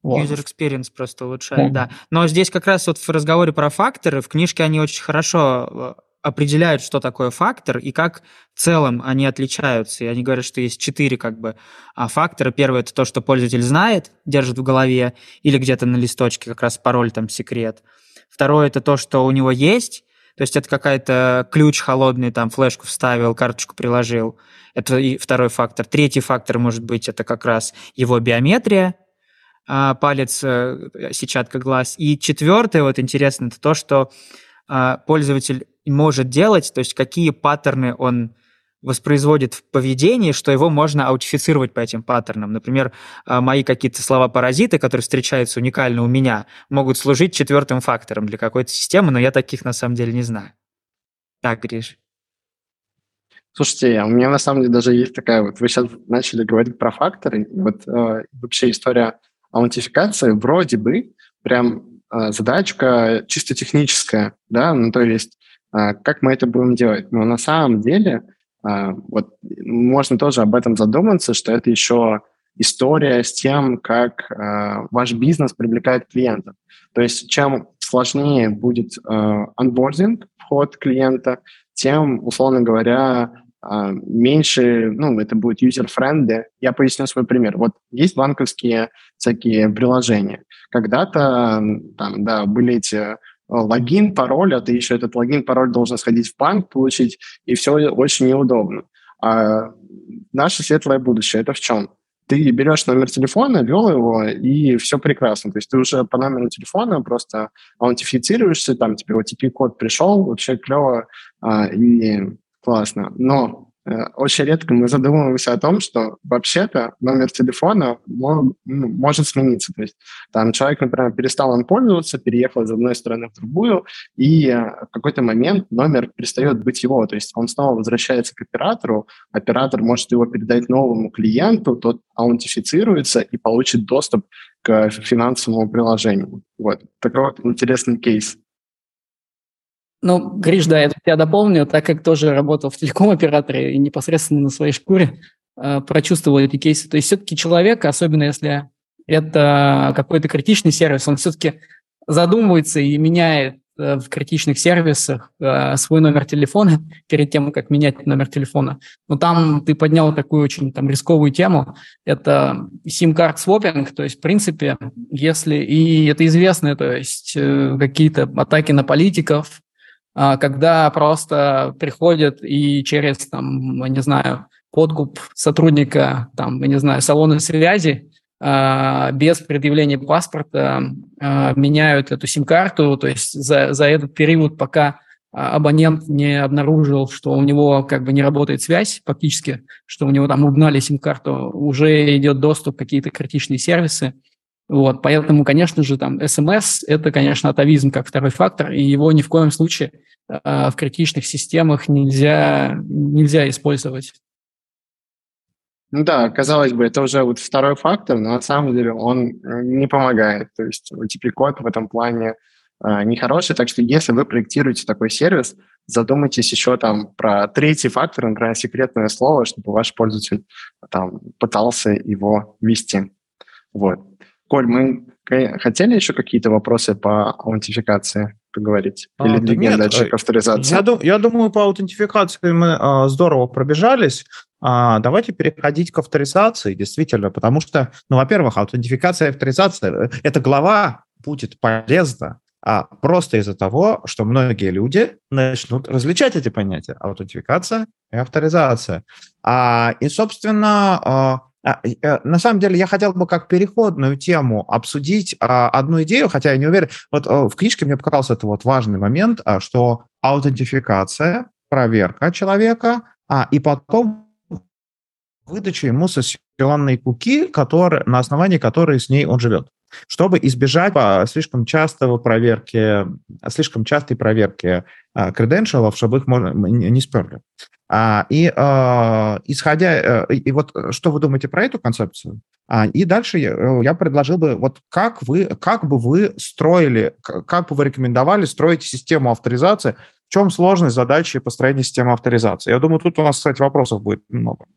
C: Вот. User experience просто улучшает, да. да. Но здесь как раз вот в разговоре про факторы, в книжке они очень хорошо э, определяют, что такое фактор и как в целом они отличаются. И они говорят, что есть четыре как бы а фактора. Первый – это то, что пользователь знает, держит в голове или где-то на листочке как раз пароль, там, секрет. Второе – это то, что у него есть, то есть это какая-то ключ холодный, там, флешку вставил, карточку приложил. Это и второй фактор. Третий фактор может быть это как раз его биометрия, а, палец, э, сетчатка глаз. И четвертое, вот интересно, это то, что а, пользователь может делать, то есть какие паттерны он воспроизводит в поведении, что его можно аутифицировать по этим паттернам. Например, а, мои какие-то слова-паразиты, которые встречаются уникально у меня, могут служить четвертым фактором для какой-то системы, но я таких на самом деле не знаю. Так, Гриш.
A: Слушайте, у меня на самом деле даже есть такая вот, вы сейчас начали говорить про факторы, вот э, вообще история аутентификации вроде бы прям э, задачка чисто техническая, да, ну то есть а, как мы это будем делать? Но на самом деле а, вот можно тоже об этом задуматься, что это еще история с тем, как а, ваш бизнес привлекает клиентов. То есть чем сложнее будет онбординг, вход клиента, тем, условно говоря, меньше, ну, это будет user-friendly. Я поясню свой пример. Вот есть банковские всякие приложения. Когда-то там, да, были эти логин, пароль, а ты еще этот логин, пароль должен сходить в банк, получить, и все очень неудобно. А наше светлое будущее – это в чем? Ты берешь номер телефона, ввел его, и все прекрасно. То есть ты уже по номеру телефона просто аутентифицируешься, там тебе OTP-код пришел, вообще клево а, и классно. Но Э, очень редко мы задумываемся о том, что вообще-то номер телефона ну, может смениться. То есть там человек, например, перестал им пользоваться, переехал из одной страны в другую, и э, в какой-то момент номер перестает быть его. То есть он снова возвращается к оператору, оператор может его передать новому клиенту, тот аутентифицируется и получит доступ к финансовому приложению. Вот. Такой вот интересный кейс.
D: Ну, Гриш, да, я тебя дополню, так как тоже работал в телеком-операторе и непосредственно на своей шкуре э, прочувствовал эти кейсы. То есть все-таки человек, особенно если это какой-то критичный сервис, он все-таки задумывается и меняет э, в критичных сервисах э, свой номер телефона перед тем, как менять номер телефона. Но там ты поднял такую очень там рисковую тему. Это SIM-карт свопинг, то есть, в принципе, если... И это известно, то есть э, какие-то атаки на политиков, когда просто приходят и через, там, не знаю, подкуп сотрудника, там, не знаю, салона связи, а, без предъявления паспорта а, меняют эту сим-карту, то есть за, за этот период, пока абонент не обнаружил, что у него как бы не работает связь фактически, что у него там угнали сим-карту, уже идет доступ в какие-то критичные сервисы, вот, поэтому, конечно же, там СМС – это, конечно, атовизм как второй фактор, и его ни в коем случае э, в критичных системах нельзя, нельзя использовать.
A: Ну да, казалось бы, это уже вот второй фактор, но на самом деле он э, не помогает. То есть OTP-код в этом плане э, нехороший, так что если вы проектируете такой сервис, задумайтесь еще там про третий фактор, например, секретное слово, чтобы ваш пользователь там пытался его ввести. Вот. Коль, мы хотели еще какие-то вопросы по аутентификации поговорить? А, Или двигаем нет, дальше к авторизации?
B: Я, дум, я думаю, по аутентификации мы а, здорово пробежались. А, давайте переходить к авторизации, действительно, потому что, ну, во-первых, аутентификация и авторизация, э, эта глава будет полезна а просто из-за того, что многие люди начнут различать эти понятия аутентификация и авторизация. А, и, собственно, а, а, э, на самом деле я хотел бы как переходную тему обсудить а, одну идею, хотя я не уверен. Вот э, в книжке мне показался это вот важный момент, а, что аутентификация, проверка человека, и потом выдача ему сессионной куки, который, на основании которой с ней он живет чтобы избежать слишком частого проверки, слишком частой проверки креденшалов, чтобы их можно, не сперли. А, и а, исходя, э, и вот э, что вы думаете про эту концепцию? А, и дальше я, э, я предложил бы, вот как вы, как бы вы строили, как бы вы рекомендовали строить систему авторизации, в чем сложность задачи построения системы авторизации? Я думаю, тут у нас, кстати, вопросов будет много.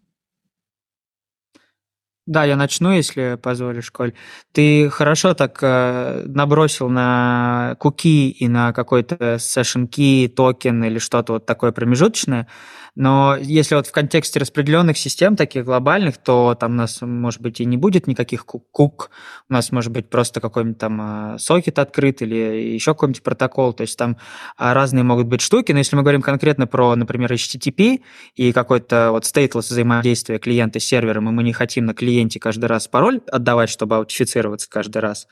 C: Да, я начну, если позволишь, Коль. Ты хорошо так э, набросил на куки и на какой-то session key, токен или что-то вот такое промежуточное. Но если вот в контексте распределенных систем, таких глобальных, то там у нас, может быть, и не будет никаких кук. У нас может быть просто какой-нибудь там а, сокет открыт или еще какой-нибудь протокол. То есть там а, разные могут быть штуки. Но если мы говорим конкретно про, например, HTTP и какой-то вот stateless взаимодействие клиента с сервером, и мы не хотим на клиенте каждый раз пароль отдавать, чтобы аутифицироваться каждый раз,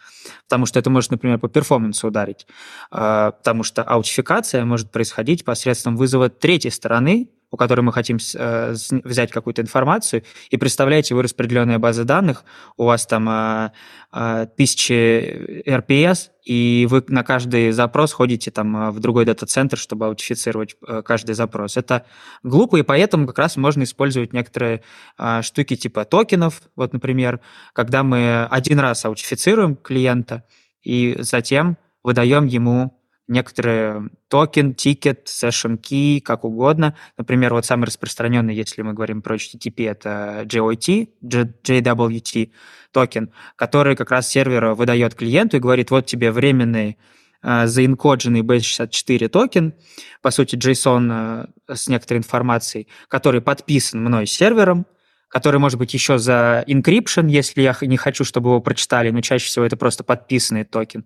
C: потому что это может, например, по перформансу ударить, а, потому что аутификация может происходить посредством вызова третьей стороны, у которой мы хотим э, взять какую-то информацию, и представляете, вы распределенная база данных, у вас там э, э, тысячи RPS, и вы на каждый запрос ходите там э, в другой дата-центр, чтобы аутифицировать э, каждый запрос. Это глупо, и поэтому как раз можно использовать некоторые э, штуки типа токенов. Вот, например, когда мы один раз аутифицируем клиента, и затем выдаем ему некоторые токен, ticket, session key, как угодно. Например, вот самый распространенный, если мы говорим про HTTP, это JOT, JWT токен, который как раз сервер выдает клиенту и говорит, вот тебе временный э, заинкодженный base64 токен, по сути, JSON э, с некоторой информацией, который подписан мной сервером, который может быть еще заэнкрипчен, если я не хочу, чтобы его прочитали, но чаще всего это просто подписанный токен.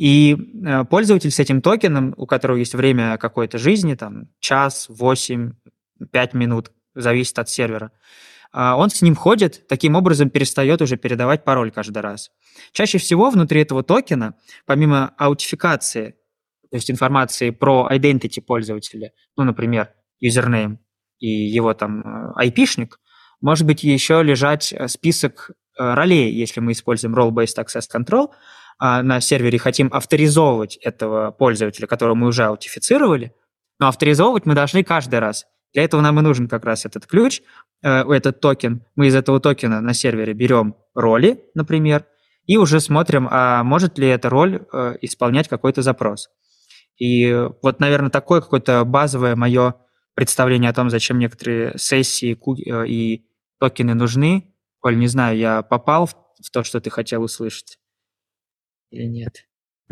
C: И э, пользователь с этим токеном, у которого есть время какой-то жизни, там час, восемь, пять минут, зависит от сервера, а, он с ним ходит, таким образом перестает уже передавать пароль каждый раз. Чаще всего внутри этого токена, помимо аутификации, то есть информации про identity пользователя, ну, например, username, и его там IP-шник, может быть еще лежать список ролей, если мы используем Role-Based Access Control на сервере хотим авторизовывать этого пользователя, которого мы уже аутифицировали, но авторизовывать мы должны каждый раз. Для этого нам и нужен как раз этот ключ, этот токен. Мы из этого токена на сервере берем роли, например, и уже смотрим, а может ли эта роль э, исполнять какой-то запрос. И вот, наверное, такое какое-то базовое мое представление о том, зачем некоторые сессии э, и токены нужны. Коль, не знаю, я попал в то, что ты хотел услышать или нет?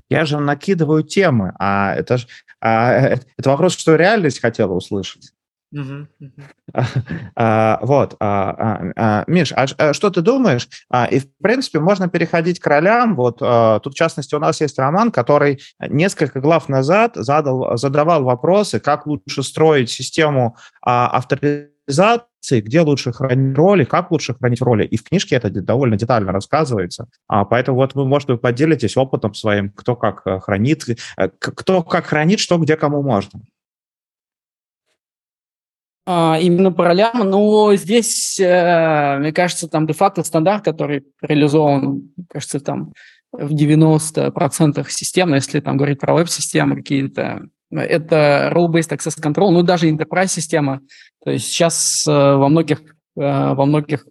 B: Я же накидываю темы, а это же а, э, это вопрос, что реальность хотела услышать. А, вот, а, Миш, а что ты думаешь? И, в принципе, можно переходить к ролям. Вот тут, в частности, у нас есть Роман, который несколько глав назад задал, задавал вопросы, как лучше строить систему авторизации, где лучше хранить роли, как лучше хранить роли. И в книжке это довольно детально рассказывается. Поэтому вот вы, может, вы поделитесь опытом своим, кто как э, хранит, э, кто как хранит, что где кому можно.
D: А, именно по ролям, но здесь, э, мне кажется, там де-факто стандарт, который реализован, кажется, там в 90% систем, если там говорить про веб-системы какие-то, это role-based access control, ну даже enterprise-система. То есть сейчас э, во многих, э, во многих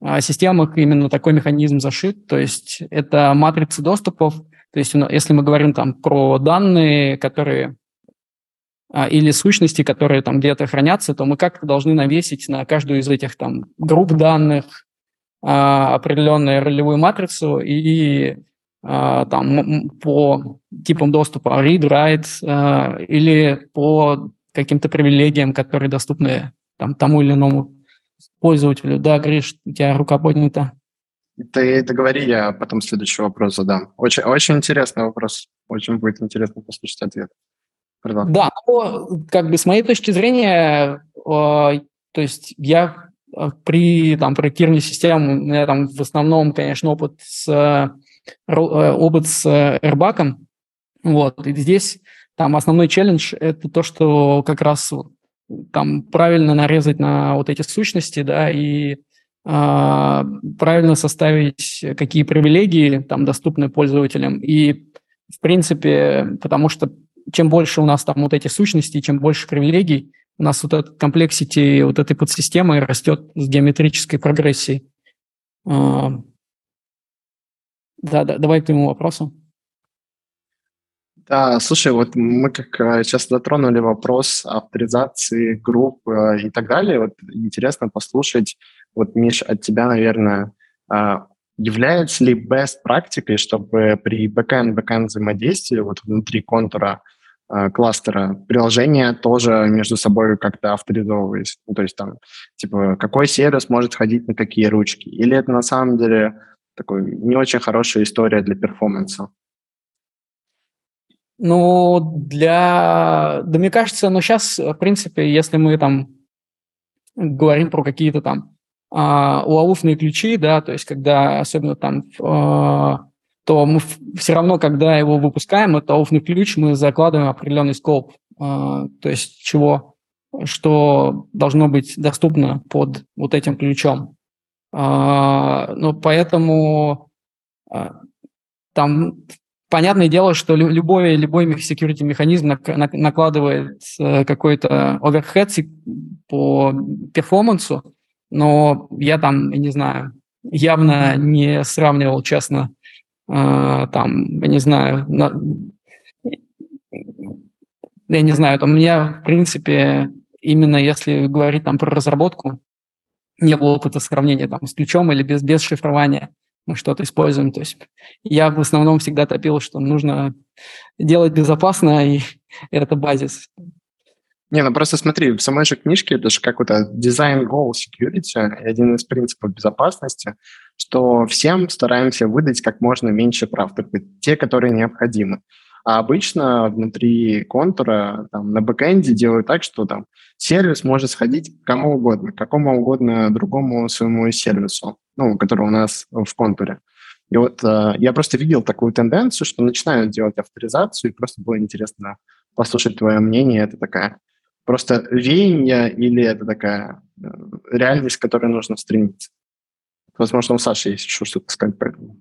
D: а, системах именно такой механизм зашит, то есть это матрицы доступов, то есть если мы говорим там про данные, которые а, или сущности, которые там где-то хранятся, то мы как-то должны навесить на каждую из этих там групп данных а, определенную ролевую матрицу и там по типам доступа read, write или по каким-то привилегиям, которые доступны там тому или иному пользователю. Да, Гриш, у тебя рука поднята.
A: Ты договори, я потом следующий вопрос задам. Очень, очень интересный вопрос. Очень будет интересно послушать ответ.
D: Пардон. Да, но как бы с моей точки зрения, э, то есть я при там проектировании систем, у меня там в основном, конечно, опыт с опыт с Airbag, вот, и здесь там основной челлендж – это то, что как раз там правильно нарезать на вот эти сущности, да, и э, правильно составить, какие привилегии там доступны пользователям. И, в принципе, потому что чем больше у нас там вот этих сущностей, чем больше привилегий, у нас вот этот комплексити вот этой подсистемы растет с геометрической прогрессией. Да, да, давай к твоему вопросу.
A: Да, слушай, вот мы как э, сейчас затронули вопрос авторизации групп э, и так далее. Вот интересно послушать, вот, Миш, от тебя, наверное, а, является ли best практикой, чтобы при backend-backend взаимодействии вот внутри контура Э, кластера приложения тоже между собой как-то авторизовываясь. Ну, то есть там, типа, какой сервис может ходить на какие ручки. Или это на самом деле такой не очень хорошая история для перформанса?
D: Ну, для... Да мне кажется, ну, сейчас, в принципе, если мы там говорим про какие-то там а, уауфные ключи, да, то есть когда особенно там а, то мы все равно, когда его выпускаем, это офный ключ, мы закладываем определенный скоп, а, то есть чего, что должно быть доступно под вот этим ключом. А, ну, поэтому а, там понятное дело, что любой, любой security механизм накладывает какой-то overhead по перформансу, но я там, не знаю, явно не сравнивал, честно, а, там, не знаю, на, я не знаю, там у меня, в принципе, именно если говорить там про разработку, не было опыта сравнения там с ключом или без, без шифрования мы что-то используем. То есть я в основном всегда топил, что нужно делать безопасно, и это базис.
A: Не, ну просто смотри, в самой же книжке это же как то дизайн goal security, один из принципов безопасности, что всем стараемся выдать как можно меньше прав, только те, которые необходимы. А обычно внутри контура там, на бэкэнде делают так, что там сервис может сходить к кому угодно, к какому угодно другому своему сервису, ну, который у нас в контуре. И вот э, я просто видел такую тенденцию, что начинают делать авторизацию, и просто было интересно послушать твое мнение. Это такая просто веяние или это такая э, реальность, к которой нужно стремиться? Возможно, у Саши есть еще что-то сказать по этому.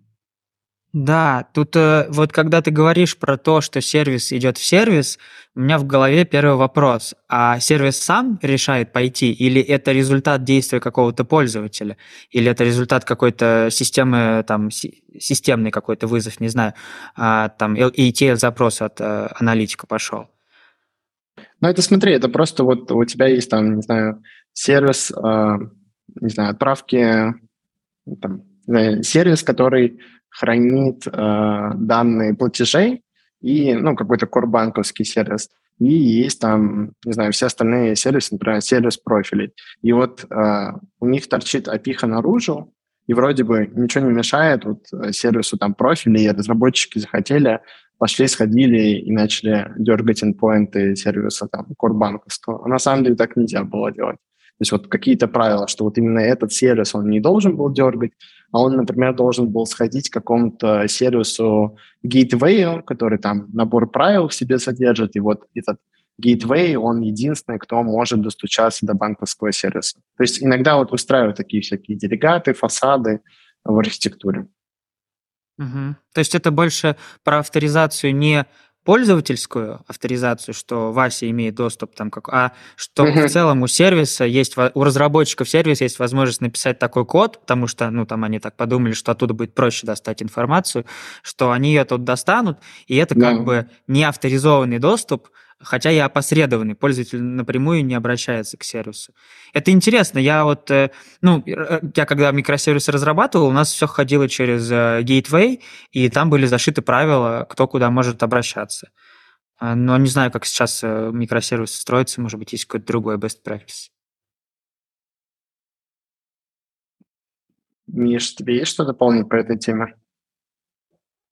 C: Да, тут э, вот когда ты говоришь про то, что сервис идет в сервис, у меня в голове первый вопрос. А сервис сам решает пойти, или это результат действия какого-то пользователя, или это результат какой-то системы, там, системный какой-то вызов, не знаю, а, там ETL-запрос от э, аналитика пошел?
A: Ну, это смотри, это просто вот у тебя есть там, не знаю, сервис, э, не знаю, отправки, там, сервис, который хранит э, данные платежей и, ну, какой-то корбанковский сервис. И есть там, не знаю, все остальные сервисы, например, сервис профилей. И вот э, у них торчит опиха наружу, и вроде бы ничего не мешает вот э, сервису там профилей, и разработчики захотели, пошли, сходили и начали дергать инпоинты сервиса там корбанковского. А на самом деле так нельзя было делать. То есть вот какие-то правила, что вот именно этот сервис он не должен был дергать, а он, например, должен был сходить к какому-то сервису gateway, который там набор правил в себе содержит, и вот этот gateway, он единственный, кто может достучаться до банковского сервиса. То есть иногда вот устраивают такие всякие делегаты, фасады в архитектуре.
C: Угу. То есть это больше про авторизацию не пользовательскую авторизацию, что Вася имеет доступ там, как, а что mm-hmm. в целом у сервиса есть, у разработчиков сервиса есть возможность написать такой код, потому что, ну, там они так подумали, что оттуда будет проще достать информацию, что они ее тут достанут, и это yeah. как бы не авторизованный доступ, хотя и опосредованный, пользователь напрямую не обращается к сервису. Это интересно, я вот, э, ну, э, я когда микросервисы разрабатывал, у нас все ходило через э, Gateway, и там были зашиты правила, кто куда может обращаться. А, но не знаю, как сейчас микросервисы строятся, может быть, есть какой-то другой best practice.
A: Миш, тебе есть что дополнить по этой теме?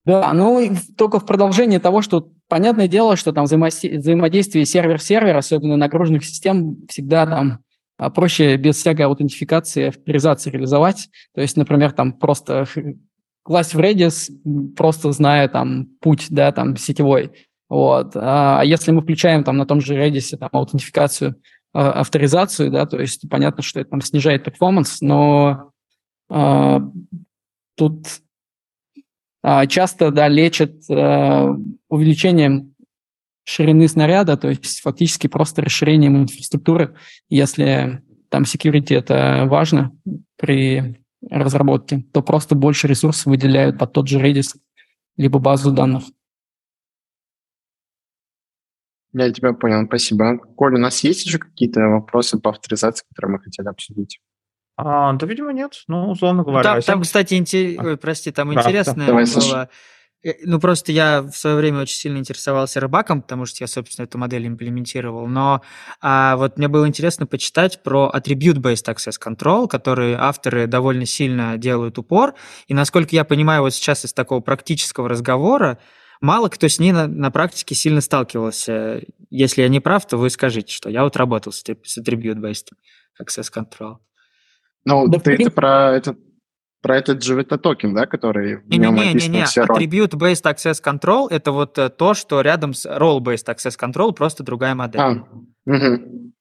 D: Да, ну только в продолжение того, что понятное дело, что там взаимодействие сервер-сервер, особенно нагруженных систем, всегда там а, проще без всякой аутентификации, авторизации реализовать. То есть, например, там просто класть в Redis, просто зная там путь, да, там сетевой. Вот. А если мы включаем там на том же Redis там аутентификацию, а, авторизацию, да, то есть понятно, что это там снижает перформанс, но а, тут а, часто да, лечат э, увеличением ширины снаряда, то есть фактически просто расширением инфраструктуры, если там security это важно при разработке, то просто больше ресурсов выделяют под тот же Redis, либо базу данных.
A: Я тебя понял, спасибо. Коля, у нас есть еще какие-то вопросы по авторизации, которые мы хотели обсудить?
B: А, да, видимо, нет. Ну, условно говоря.
C: Там, там кстати, интер... Ой, прости, там да, интересное да. было. Э, ну, просто я в свое время очень сильно интересовался рыбаком, потому что я, собственно, эту модель имплементировал. Но а, вот мне было интересно почитать про Attribute-Based Access Control, который авторы довольно сильно делают упор. И, насколько я понимаю, вот сейчас из такого практического разговора мало кто с ней на, на практике сильно сталкивался. Если я не прав, то вы скажите, что я вот работал с, с Attribute-Based Access Control.
A: Ну, да, ты это про этот про этот JWT токен, да, который
C: не, в нем не, не, не, не. Attribute-based access control это вот э, то, что рядом с role-based access control, просто другая модель. А, угу.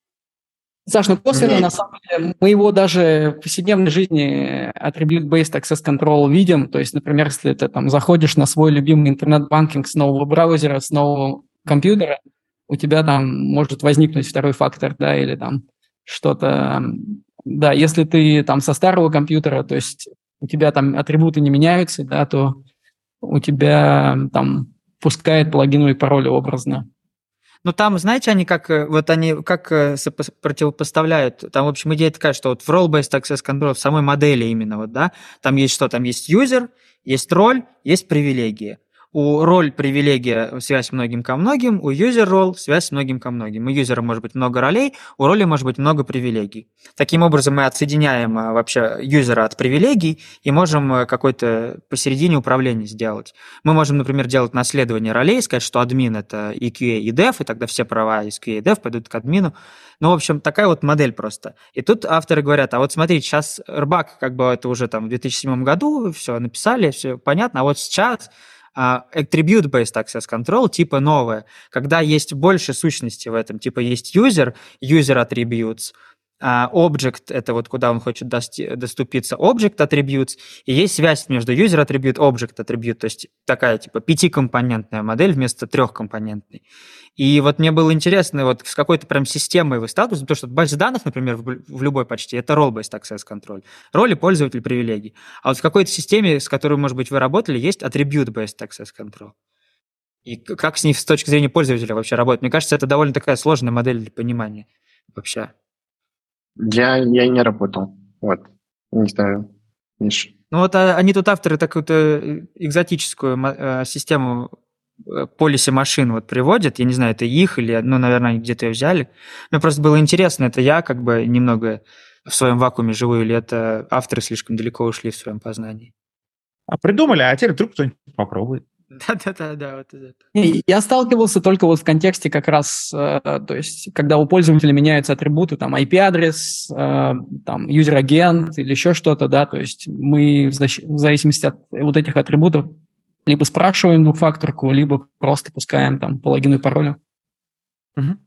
D: Саш, ну косвенно, на самом деле, мы его даже в повседневной жизни attribute-based access control видим. То есть, например, если ты там заходишь на свой любимый интернет-банкинг с нового браузера, с нового компьютера, у тебя там может возникнуть второй фактор, да, или там что-то да, если ты там со старого компьютера, то есть у тебя там атрибуты не меняются, да, то у тебя там пускает плагиновые пароли образно.
C: Ну, там, знаете, они как, э, вот они как э, противопоставляют, там, в общем, идея такая, что вот в role-based access control, в самой модели именно, вот, да, там есть что, там есть user, есть роль, есть привилегии. У роль привилегия связь многим ко многим, у user role связь многим ко многим. У юзера может быть много ролей, у роли может быть много привилегий. Таким образом мы отсоединяем а, вообще юзера от привилегий и можем э, какой-то посередине управление сделать. Мы можем, например, делать наследование ролей, сказать, что админ это EQA и dev, и тогда все права EQA и dev пойдут к админу. Ну, в общем, такая вот модель просто. И тут авторы говорят, а вот смотрите, сейчас RBAC, как бы это уже там в 2007 году, все написали, все понятно, а вот сейчас а, attribute-based access control типа новое, когда есть больше сущности в этом, типа есть user, user attributes, а, Object — это вот куда он хочет доступиться, Object Attributes, и есть связь между User Attribute, Object Attribute, то есть такая типа пятикомпонентная модель вместо трехкомпонентной. И вот мне было интересно, вот с какой-то прям системой вы сталкиваетесь, потому что база данных, например, в любой почти, это role-based access control, роли пользователя привилегий. А вот в какой-то системе, с которой, может быть, вы работали, есть attribute-based access control. И как с ней с точки зрения пользователя вообще работать? Мне кажется, это довольно такая сложная модель для понимания вообще.
A: Я, я не работал. Вот. Не знаю. Миша.
C: Ну вот а, они тут авторы такую-то э, экзотическую а, систему полиси машин вот приводят. Я не знаю, это их или, ну, наверное, они где-то ее взяли. Мне просто было интересно, это я как бы немного в своем вакууме живу, или это авторы слишком далеко ушли в своем познании?
B: А придумали, а теперь вдруг кто-нибудь попробует.
C: Да-да-да, да, вот это.
D: Я сталкивался только вот в контексте как раз, э, то есть, когда у пользователя меняются атрибуты, там, IP-адрес, э, там, юзер-агент или еще что-то, да, то есть мы в зависимости от вот этих атрибутов либо спрашиваем двухфакторку, либо просто пускаем там по логину и паролю.
B: Угу.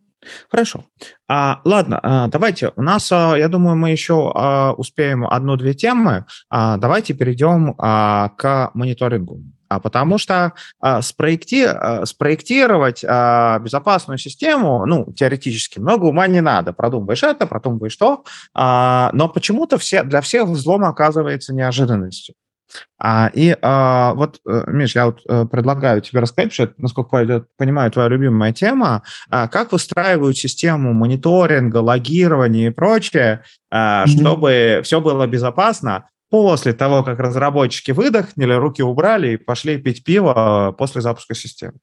B: Хорошо. А, ладно, а, давайте. У нас, а, я думаю, мы еще а, успеем одну-две темы. А, давайте перейдем а, к мониторингу. А потому что а, спроекти, а, спроектировать а, безопасную систему, ну, теоретически, много ума не надо. Продумываешь это, продумываешь то, а, но почему-то все, для всех взлом оказывается неожиданностью. А, и а, вот, э, Миш, я вот а, предлагаю тебе рассказать, что насколько я понимаю, твоя любимая тема, а, как выстраивают систему мониторинга, логирования и прочее, а, mm-hmm. чтобы все было безопасно, после того, как разработчики выдохнули, руки убрали и пошли пить пиво после запуска системы.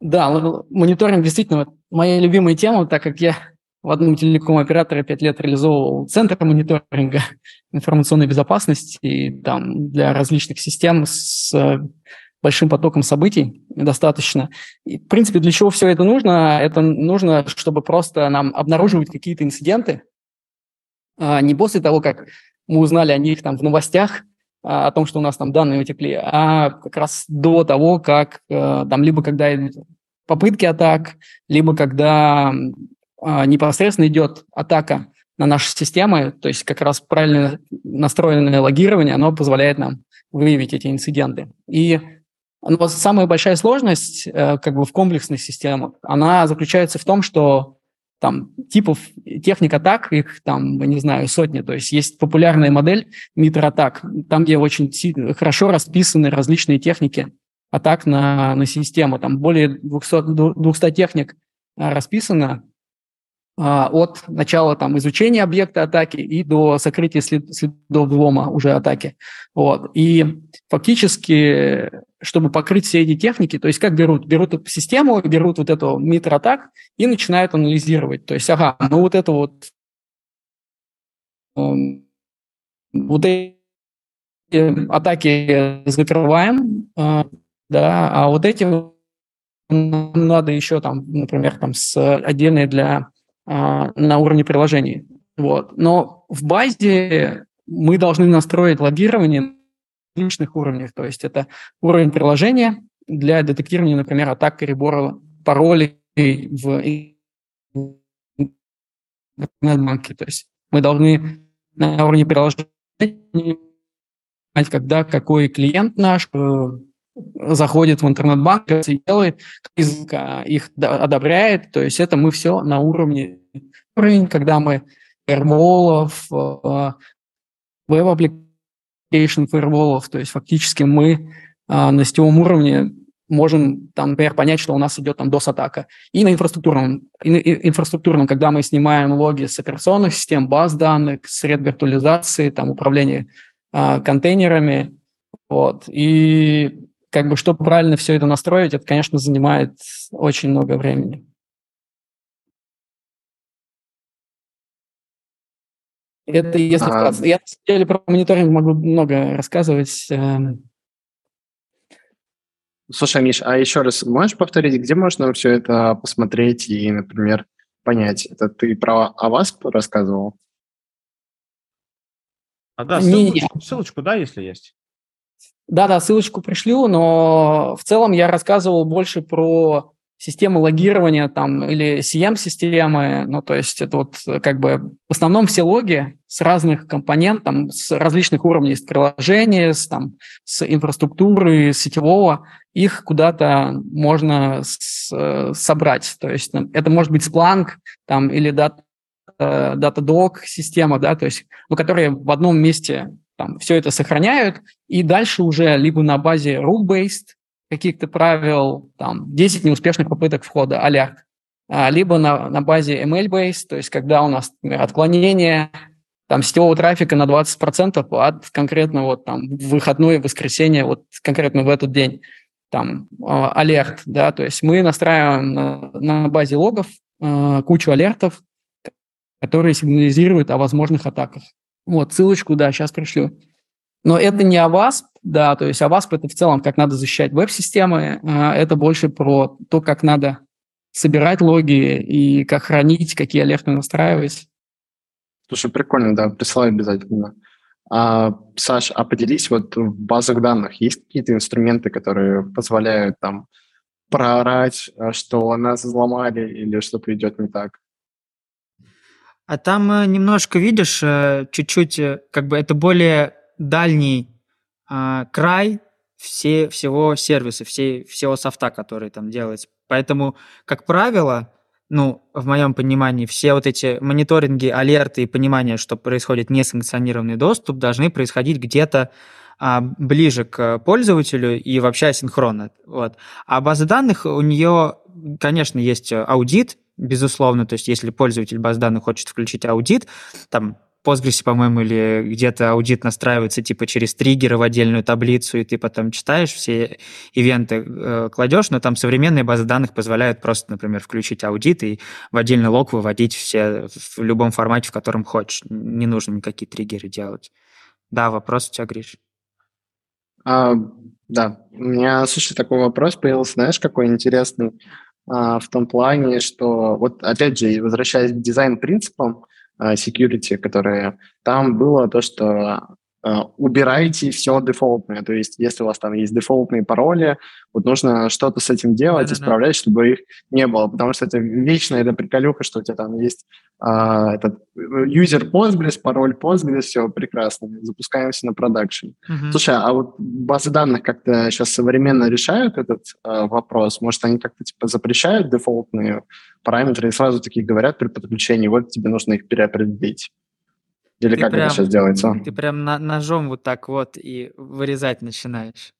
D: Да, мониторинг действительно моя любимая тема, так как я в одном телеком-операторе пять лет реализовывал центр мониторинга информационной безопасности и там для различных систем с большим потоком событий достаточно. И, в принципе, для чего все это нужно? Это нужно, чтобы просто нам обнаруживать какие-то инциденты, а не после того, как мы узнали о них там в новостях, а, о том, что у нас там данные утекли, а как раз до того, как э, там либо когда идут попытки атак, либо когда а, непосредственно идет атака на наши системы, то есть как раз правильно настроенное логирование, оно позволяет нам выявить эти инциденты. И но самая большая сложность э, как бы в комплексных системах, она заключается в том, что там типов техник атак, их там, не знаю, сотни. То есть есть популярная модель Митр атак, там, где очень хорошо расписаны различные техники атак на, на систему. Там более 200, 200 техник а, расписано от начала там, изучения объекта атаки и до сокрытия след, следов взлома уже атаки. Вот. И фактически чтобы покрыть все эти техники, то есть как берут? Берут эту систему, берут вот эту митр атак и начинают анализировать. То есть, ага, ну вот это вот эм, вот эти атаки закрываем, э, да, а вот эти надо еще там, например, там с отдельные для на уровне приложений. Вот. Но в базе мы должны настроить логирование различных уровнях. То есть это уровень приложения для детектирования, например, атак перебора паролей в интернет-банке. То есть мы должны на уровне приложения понимать, когда какой клиент наш э, заходит в интернет-банк, делает, их одобряет. То есть это мы все на уровне уровень, когда мы фаерволов, э, веб-аппликаций, application firewall, то есть фактически мы а, на сетевом уровне можем, там, например, понять, что у нас идет там DOS-атака. И на инфраструктурном, и на инфраструктурном, когда мы снимаем логи с операционных систем, баз данных, сред виртуализации, там, управление а, контейнерами, вот. И как бы, чтобы правильно все это настроить, это, конечно, занимает очень много времени. Это если а... вкратце. Я, на самом деле, про мониторинг могу много рассказывать. Эм.
A: Слушай, Миш, а еще раз можешь повторить, где можно все это посмотреть и, например, понять? Это ты про о вас рассказывал?
B: А да, ссылочку, ссылочку, да, если есть.
D: Да-да, ссылочку пришлю, но в целом я рассказывал больше про системы логирования там или CM-системы, ну, то есть это вот как бы в основном все логи с разных компонентов, с различных уровней, с приложения, с, там, с инфраструктуры, с сетевого, их куда-то можно с, э, собрать. То есть это может быть Splunk там, или Data, Datadog система, да, то есть, ну, которые в одном месте там, все это сохраняют, и дальше уже либо на базе rule-based каких-то правил, там, 10 неуспешных попыток входа, а, либо на, на базе ML-based, то есть когда у нас, например, отклонение там, сетевого трафика на 20% от конкретно вот там выходное воскресенье, вот конкретно в этот день, там, алерт, да, то есть мы настраиваем на, на базе логов э, кучу алертов, которые сигнализируют о возможных атаках. Вот, ссылочку, да, сейчас пришлю. Но это не о вас, да, то есть OWASP – это в целом, как надо защищать веб-системы, а это больше про то, как надо собирать логи и как хранить, какие алерты настраивать.
A: Слушай, прикольно, да, присылай обязательно. А, Саш, а поделись, вот в базах данных есть какие-то инструменты, которые позволяют там проорать, а, что нас взломали или что-то идет не так?
C: А там э, немножко, видишь, э, чуть-чуть, э, как бы это более дальний а, край все, всего сервиса, все, всего софта, который там делается. Поэтому, как правило, ну, в моем понимании, все вот эти мониторинги, алерты и понимание, что происходит несанкционированный доступ, должны происходить где-то а, ближе к пользователю и вообще асинхронно. Вот. А база данных у нее, конечно, есть аудит, безусловно, то есть если пользователь баз данных хочет включить аудит, там Postgres, по-моему, или где-то аудит настраивается типа через триггеры в отдельную таблицу, и ты потом читаешь все ивенты, э, кладешь, но там современные базы данных позволяют просто, например, включить аудит и в отдельный лог выводить все в любом формате, в котором хочешь. Не нужно никакие триггеры делать. Да, вопрос у тебя, Гриш?
A: А, да, у меня, слушай, такой вопрос появился, знаешь, какой интересный, в том плане, что вот опять же, возвращаясь к дизайн-принципам, Э, security, которые там было то, что убирайте все дефолтное. То есть, если у вас там есть дефолтные пароли, вот нужно что-то с этим делать, да, исправлять, чтобы их не было. Потому что это вечно это приколюха, что у тебя там есть а, этот user Postgres, пароль Postgres, все прекрасно. Запускаемся на продакшн. Uh-huh. Слушай, а вот базы данных как-то сейчас современно решают этот а, вопрос? Может, они как-то типа запрещают дефолтные параметры и сразу такие говорят при подключении, вот тебе нужно их переопределить? Или ты как прям, это сейчас делается?
C: Ты прям на, ножом вот так вот и вырезать начинаешь.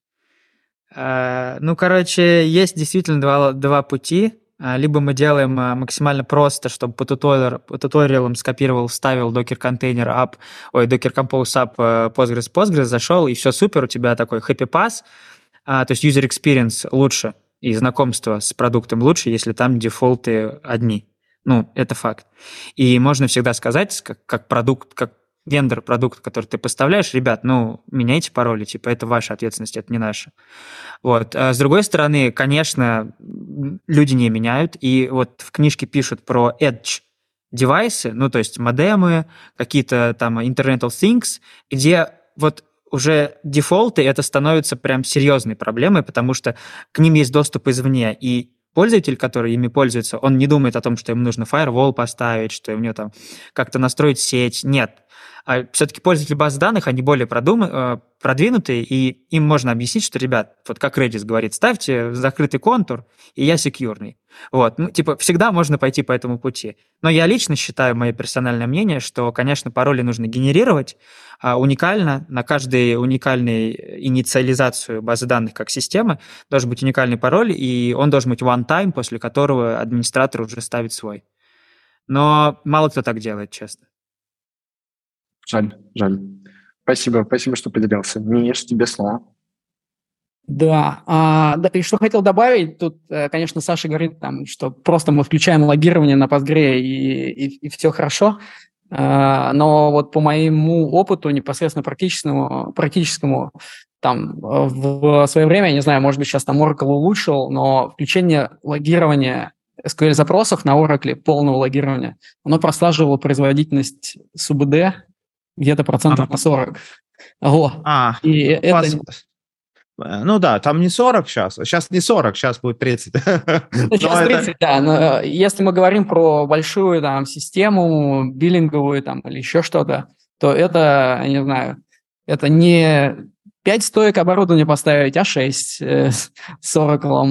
C: А, ну, короче, есть действительно два, два пути. А, либо мы делаем а, максимально просто, чтобы по, туториал, по туториалам скопировал, вставил Docker контейнер app, ой, Docker Compose app э, Postgres, Postgres, зашел, и все супер, у тебя такой happy pass, то есть user experience лучше, и знакомство с продуктом лучше, если там дефолты одни. Ну, это факт. И можно всегда сказать, как, как продукт, как вендор продукт, который ты поставляешь, ребят, ну, меняйте пароли, типа, это ваша ответственность, это не наша. Вот. А с другой стороны, конечно, люди не меняют, и вот в книжке пишут про Edge девайсы, ну, то есть модемы, какие-то там Internet of Things, где вот уже дефолты, это становится прям серьезной проблемой, потому что к ним есть доступ извне, и пользователь, который ими пользуется, он не думает о том, что ему нужно firewall поставить, что ему там как-то настроить сеть. Нет. А все-таки пользователи баз данных, они более продум... Э, продвинутые, и им можно объяснить, что, ребят, вот как Redis говорит, ставьте закрытый контур, и я секьюрный. Вот, ну, типа, всегда можно пойти по этому пути. Но я лично считаю, мое персональное мнение, что, конечно, пароли нужно генерировать а уникально, на каждой уникальной инициализацию базы данных как системы должен быть уникальный пароль, и он должен быть one-time, после которого администратор уже ставит свой. Но мало кто так делает, честно.
A: Жаль, жаль. Спасибо, спасибо, что поделился. Миш, тебе слово.
D: Да, а, да, и что хотел добавить, тут, э, конечно, Саша говорит, там, что просто мы включаем логирование на Postgre и, и, и все хорошо, а, но вот по моему опыту непосредственно практическому, практическому там в свое время, я не знаю, может быть, сейчас там Oracle улучшил, но включение логирования SQL-запросов на Oracle, полного логирования, оно прослаживало производительность СУБД где-то процентов на 40. Во.
B: А, и это... Э, ну да, там не 40 сейчас, сейчас не 40, сейчас будет 30.
D: Сейчас 30, да, но э, если мы говорим про большую там систему, биллинговую там или еще что-то, то это, не знаю, это не 5 стоек оборудования поставить, а 6 э, с Oracle,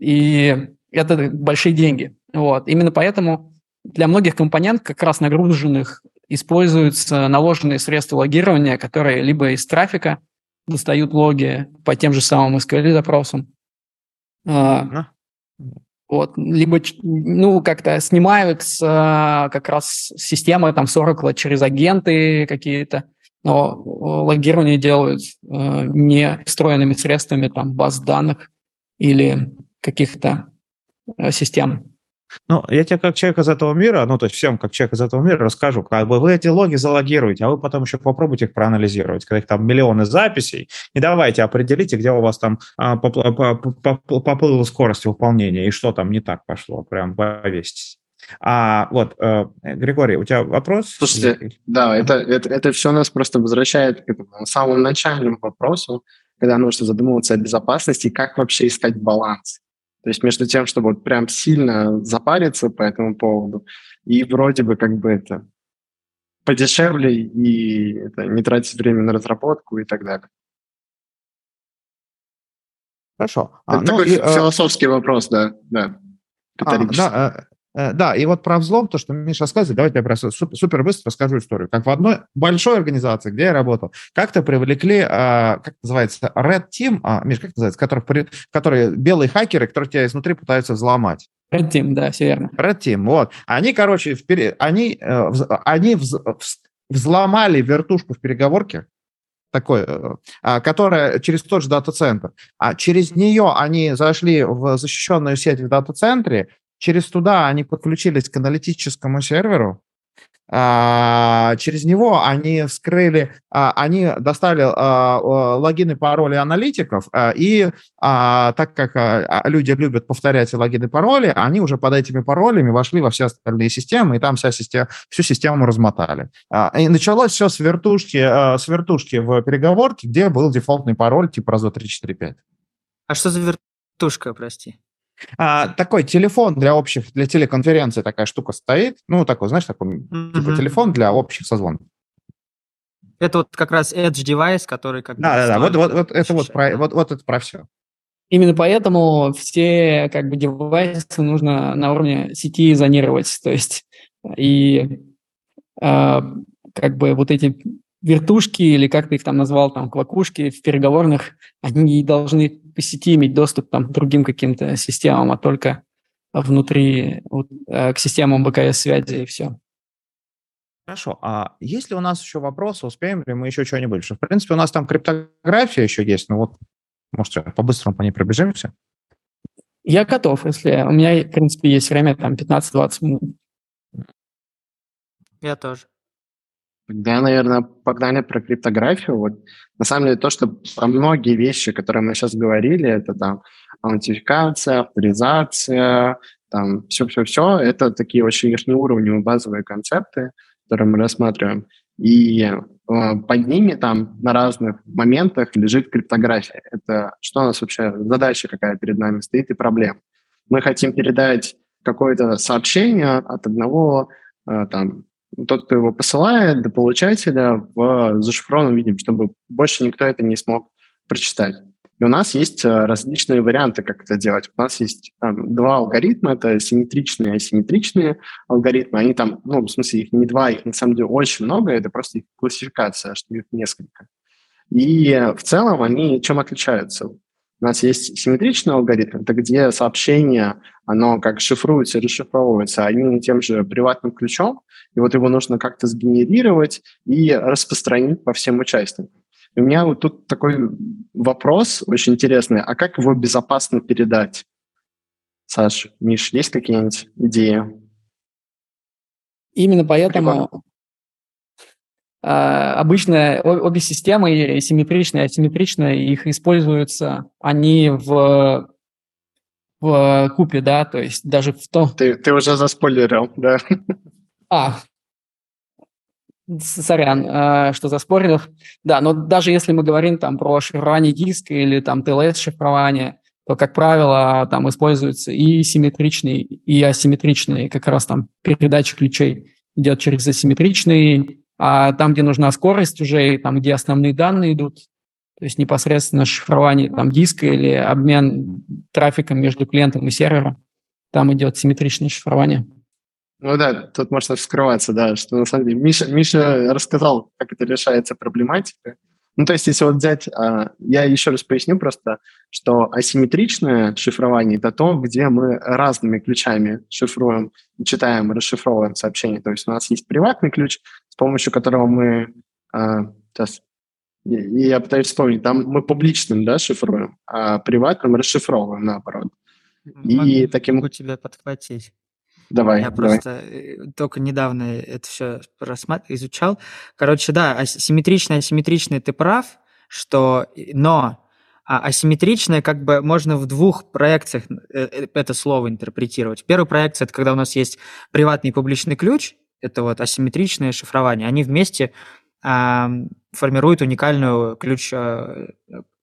D: и это большие деньги. Вот. Именно поэтому для многих компонентов, как раз нагруженных, используются наложенные средства логирования, которые либо из трафика, достают логи по тем же самым SQL запросам. А, вот, либо ну как-то снимают с, а, как раз системы там с Oracle через агенты какие-то, но логирование делают а, не встроенными средствами там баз данных или каких-то а, систем.
B: Ну, я тебе как человек из этого мира, ну, то есть всем как человек из этого мира расскажу, как бы вы эти логи залогируете, а вы потом еще попробуйте их проанализировать, когда их там миллионы записей, и давайте определите, где у вас там а, поплыла скорость выполнения, и что там не так пошло, прям повесьтесь. А вот, э, Григорий, у тебя вопрос?
A: Слушайте, да, это, это, это все нас просто возвращает к этому самому начальному вопросу, когда нужно задумываться о безопасности и как вообще искать баланс. То есть между тем, чтобы вот прям сильно запариться по этому поводу, и вроде бы как бы это подешевле, и это не тратить время на разработку и так далее.
B: Хорошо.
A: Это а, такой ну, и, философский э... вопрос, да, да.
B: А, да, да, и вот про взлом, то, что Миша рассказывает, давайте я просто супер, быстро расскажу историю. Как в одной большой организации, где я работал, как-то привлекли, а, как называется, Red Team, а, Миш, как называется, которых, которые белые хакеры, которые тебя изнутри пытаются взломать.
D: Red Team, да, все верно.
B: Red Team, вот. Они, короче, вперед, они, э, они взломали вертушку в переговорке, такой, э, а, которая через тот же дата-центр. А через нее они зашли в защищенную сеть в дата-центре, Через туда они подключились к аналитическому серверу, а, через него они вскрыли, а, они достали а, логины, пароли аналитиков, и так как люди любят повторять логины, пароли, они уже под этими паролями вошли во все остальные системы, и там вся система, всю систему размотали. И началось все с вертушки, с вертушки в переговорке, где был дефолтный пароль типа раз, два, три, четыре, пять.
C: А что за вертушка, прости?
B: А, такой телефон для общих, для телеконференции такая штука стоит. Ну, такой, знаешь, такой mm-hmm. типа телефон для общих созвонов.
C: Это вот как раз Edge девайс, который как
B: Да, да, да. Вот, вот, вот это вот про, вот, вот это про все.
D: Именно поэтому все как бы девайсы нужно на уровне сети зонировать. То есть и э, как бы вот эти вертушки, или как ты их там назвал, там, квакушки в переговорных, они должны по сети иметь доступ там, к другим каким-то системам, а только внутри вот, э, к системам БКС-связи и все.
B: Хорошо. А если у нас еще вопросы, успеем ли мы еще что-нибудь? в принципе, у нас там криптография еще есть, но вот, может, по-быстрому по ней пробежимся?
D: Я готов, если у меня, в принципе, есть время, там, 15-20 минут.
C: Я тоже.
A: Да, наверное, погнали про криптографию. Вот на самом деле то, что про многие вещи, которые мы сейчас говорили, это там аутентификация, авторизация, там все-все-все, это такие очень верхнеуровневые базовые концепты, которые мы рассматриваем. И э, под ними там на разных моментах лежит криптография. Это что у нас вообще задача какая перед нами стоит и проблема. Мы хотим передать какое-то сообщение от одного э, там тот, кто его посылает, до получателя в зашифрованном виде, чтобы больше никто это не смог прочитать. И у нас есть э, различные варианты, как это делать. У нас есть там, два алгоритма, это симметричные и асимметричные алгоритмы. Они там, ну, в смысле, их не два, их на самом деле очень много, это просто их классификация, что их несколько. И в целом они чем отличаются? У нас есть симметричный алгоритм, это где сообщение, оно как шифруется, расшифровывается одним и тем же приватным ключом, и вот его нужно как-то сгенерировать и распространить по всем участникам. И у меня вот тут такой вопрос очень интересный, а как его безопасно передать? Саш, Миш, есть какие-нибудь идеи?
D: Именно поэтому обычно обе системы, симметричные и асимметричные, их используются, они в, в купе, да, то есть даже в том...
A: Ты, ты уже заспойлерил, да.
D: А, Сорян, э, что заспорил. Да, но даже если мы говорим там про шифрование диска или там TLS-шифрование, то, как правило, там используются и симметричные, и асимметричные, как раз там передача ключей идет через асимметричные, а там, где нужна скорость уже, там, где основные данные идут, то есть непосредственно шифрование там, диска или обмен трафиком между клиентом и сервером, там идет симметричное шифрование.
A: Ну да, тут можно вскрываться, да, что на самом деле Миша, Миша рассказал, как это решается проблематика. Ну, то есть, если вот взять, а, я еще раз поясню просто, что асимметричное шифрование – это то, где мы разными ключами шифруем, читаем и расшифровываем сообщения. То есть у нас есть приватный ключ, с помощью которого мы… А, сейчас, я пытаюсь вспомнить, там мы публичным, да, шифруем, а приватным расшифровываем, наоборот.
C: Могу, и таким... могу тебя подхватить.
A: Давай,
C: Я
A: давай.
C: просто э, только недавно это все рассмат... изучал. Короче, да, асимметричное, асимметричное, ты прав, что... Но а асимметричное как бы можно в двух проекциях э, э, это слово интерпретировать. Первая проекция – это когда у нас есть приватный и публичный ключ, это вот асимметричное шифрование. Они вместе а, формируют уникальную ключ а,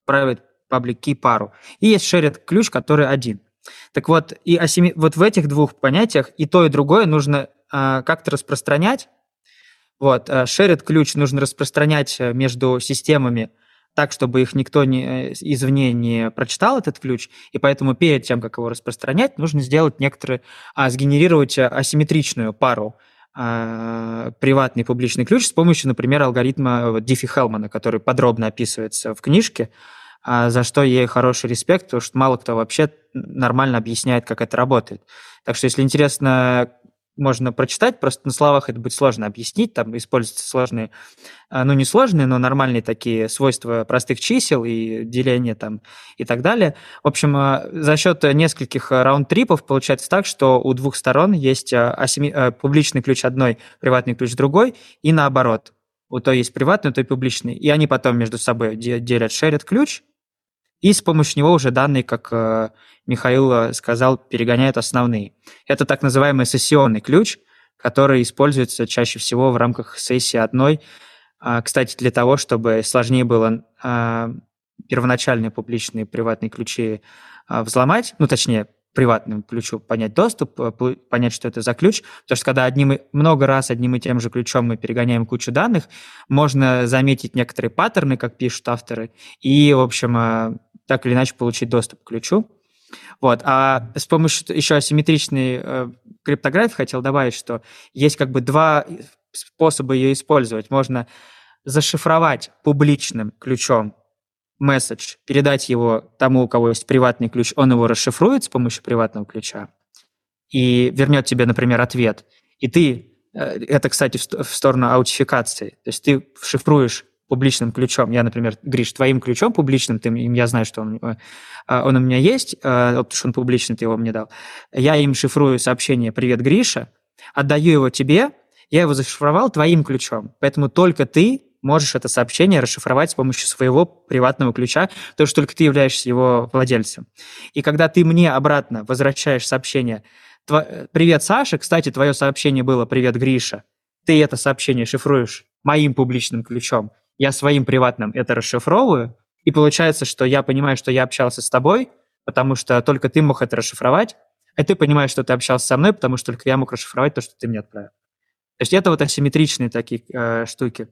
C: private public key пару. И есть shared ключ, который один. Так вот, и асимми... вот в этих двух понятиях и то, и другое нужно а, как-то распространять. Вот, а, shared ключ нужно распространять э, между системами так, чтобы их никто не, э, извне не прочитал, этот ключ, и поэтому перед тем, как его распространять, нужно сделать некоторые, а, сгенерировать э, асимметричную пару приватный публичный ключ с помощью, например, алгоритма Диффи-Хелмана, который подробно описывается в книжке, а, за что ей хороший респект, потому что мало кто вообще нормально объясняет, как это работает. Так что, если интересно, можно прочитать, просто на словах это будет сложно объяснить, там используются сложные, а, ну не сложные, но нормальные такие свойства простых чисел и деления там и так далее. В общем, а, за счет нескольких раунд-трипов получается так, что у двух сторон есть асими... публичный ключ одной, приватный ключ другой, и наоборот. У той есть приватный, у той публичный. И они потом между собой делят, шерят ключ, и с помощью него уже данные, как э, Михаил э, сказал, перегоняют основные. Это так называемый сессионный ключ, который используется чаще всего в рамках сессии одной. А, кстати, для того, чтобы сложнее было а, первоначальные публичные приватные ключи а, взломать, ну, точнее, приватному ключу понять доступ, э, понять, что это за ключ. Потому что когда одним, много раз одним и тем же ключом мы перегоняем кучу данных, можно заметить некоторые паттерны, как пишут авторы, и, в общем, так или иначе получить доступ к ключу. Вот. А с помощью еще асимметричной э, криптографии хотел добавить, что есть как бы два способа ее использовать. Можно зашифровать публичным ключом месседж, передать его тому, у кого есть приватный ключ, он его расшифрует с помощью приватного ключа и вернет тебе, например, ответ. И ты, э, это, кстати, в сторону аутификации, то есть ты шифруешь публичным ключом. Я, например, Гриш, твоим ключом публичным, ты, я знаю, что он, э, он у меня есть, э, потому что он публичный, ты его мне дал. Я им шифрую сообщение «Привет, Гриша», отдаю его тебе, я его зашифровал твоим ключом. Поэтому только ты можешь это сообщение расшифровать с помощью своего приватного ключа, потому что только ты являешься его владельцем. И когда ты мне обратно возвращаешь сообщение «Привет, Саша», кстати, твое сообщение было «Привет, Гриша», ты это сообщение шифруешь моим публичным ключом, я своим приватным это расшифровываю, и получается, что я понимаю, что я общался с тобой, потому что только ты мог это расшифровать, а ты понимаешь, что ты общался со мной, потому что только я мог расшифровать то, что ты мне отправил. То есть это вот асимметричные такие э, штуки.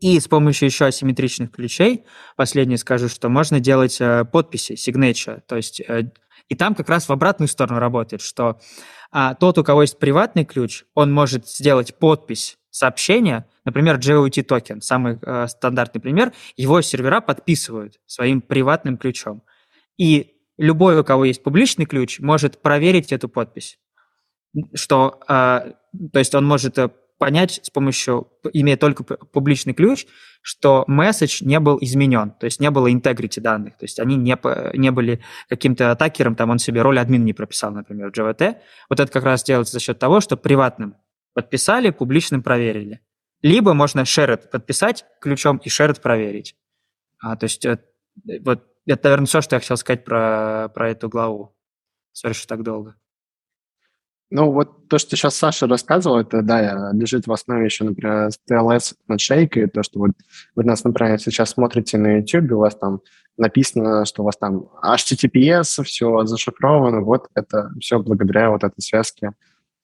C: И с помощью еще асимметричных ключей, последнее скажу, что можно делать э, подписи, signature, то есть э, и там как раз в обратную сторону работает, что а, тот, у кого есть приватный ключ, он может сделать подпись сообщения, например, JOT токен, самый э, стандартный пример, его сервера подписывают своим приватным ключом. И любой, у кого есть публичный ключ, может проверить эту подпись. Что, э, то есть он может э, понять с помощью, имея только публичный ключ, что месседж не был изменен, то есть не было интегрити данных, то есть они не, не были каким-то атакером, там он себе роль админ не прописал, например, в JVT. Вот это как раз делается за счет того, что приватным подписали, публичным проверили. Либо можно shared подписать ключом и shared проверить. А, то есть э, вот это, наверное, все, что я хотел сказать про, про эту главу. Сори, что так долго.
A: Ну, вот то, что сейчас Саша рассказывал, это, да, лежит в основе еще, например, TLS над шейкой, то, что вот вы нас, например, сейчас смотрите на YouTube, у вас там написано, что у вас там HTTPS, все зашифровано, вот это все благодаря вот этой связке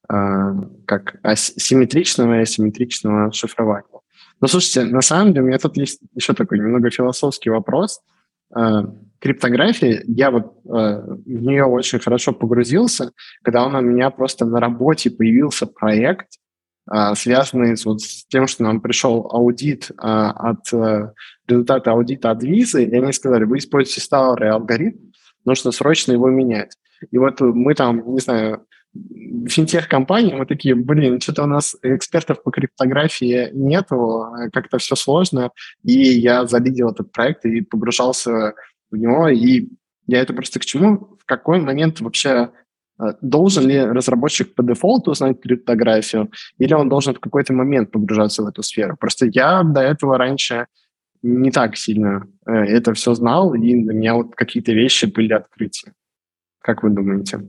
A: как симметричного и асимметричного шифрования. Ну, слушайте, на самом деле у меня тут есть еще такой немного философский вопрос. Э, криптография, я вот э, в нее очень хорошо погрузился, когда у меня просто на работе появился проект, э, связанный с, вот, с тем, что нам пришел аудит от результата аудита от визы, и они сказали, вы используете старый алгоритм, нужно срочно его менять. И вот мы там, не знаю, финтех-компании, мы такие, блин, что-то у нас экспертов по криптографии нету, как-то все сложно, и я залидил этот проект и погружался в него, и я это просто к чему, в какой момент вообще э, должен ли разработчик по дефолту знать криптографию, или он должен в какой-то момент погружаться в эту сферу. Просто я до этого раньше не так сильно э, это все знал, и для меня вот какие-то вещи были открытия. Как вы думаете?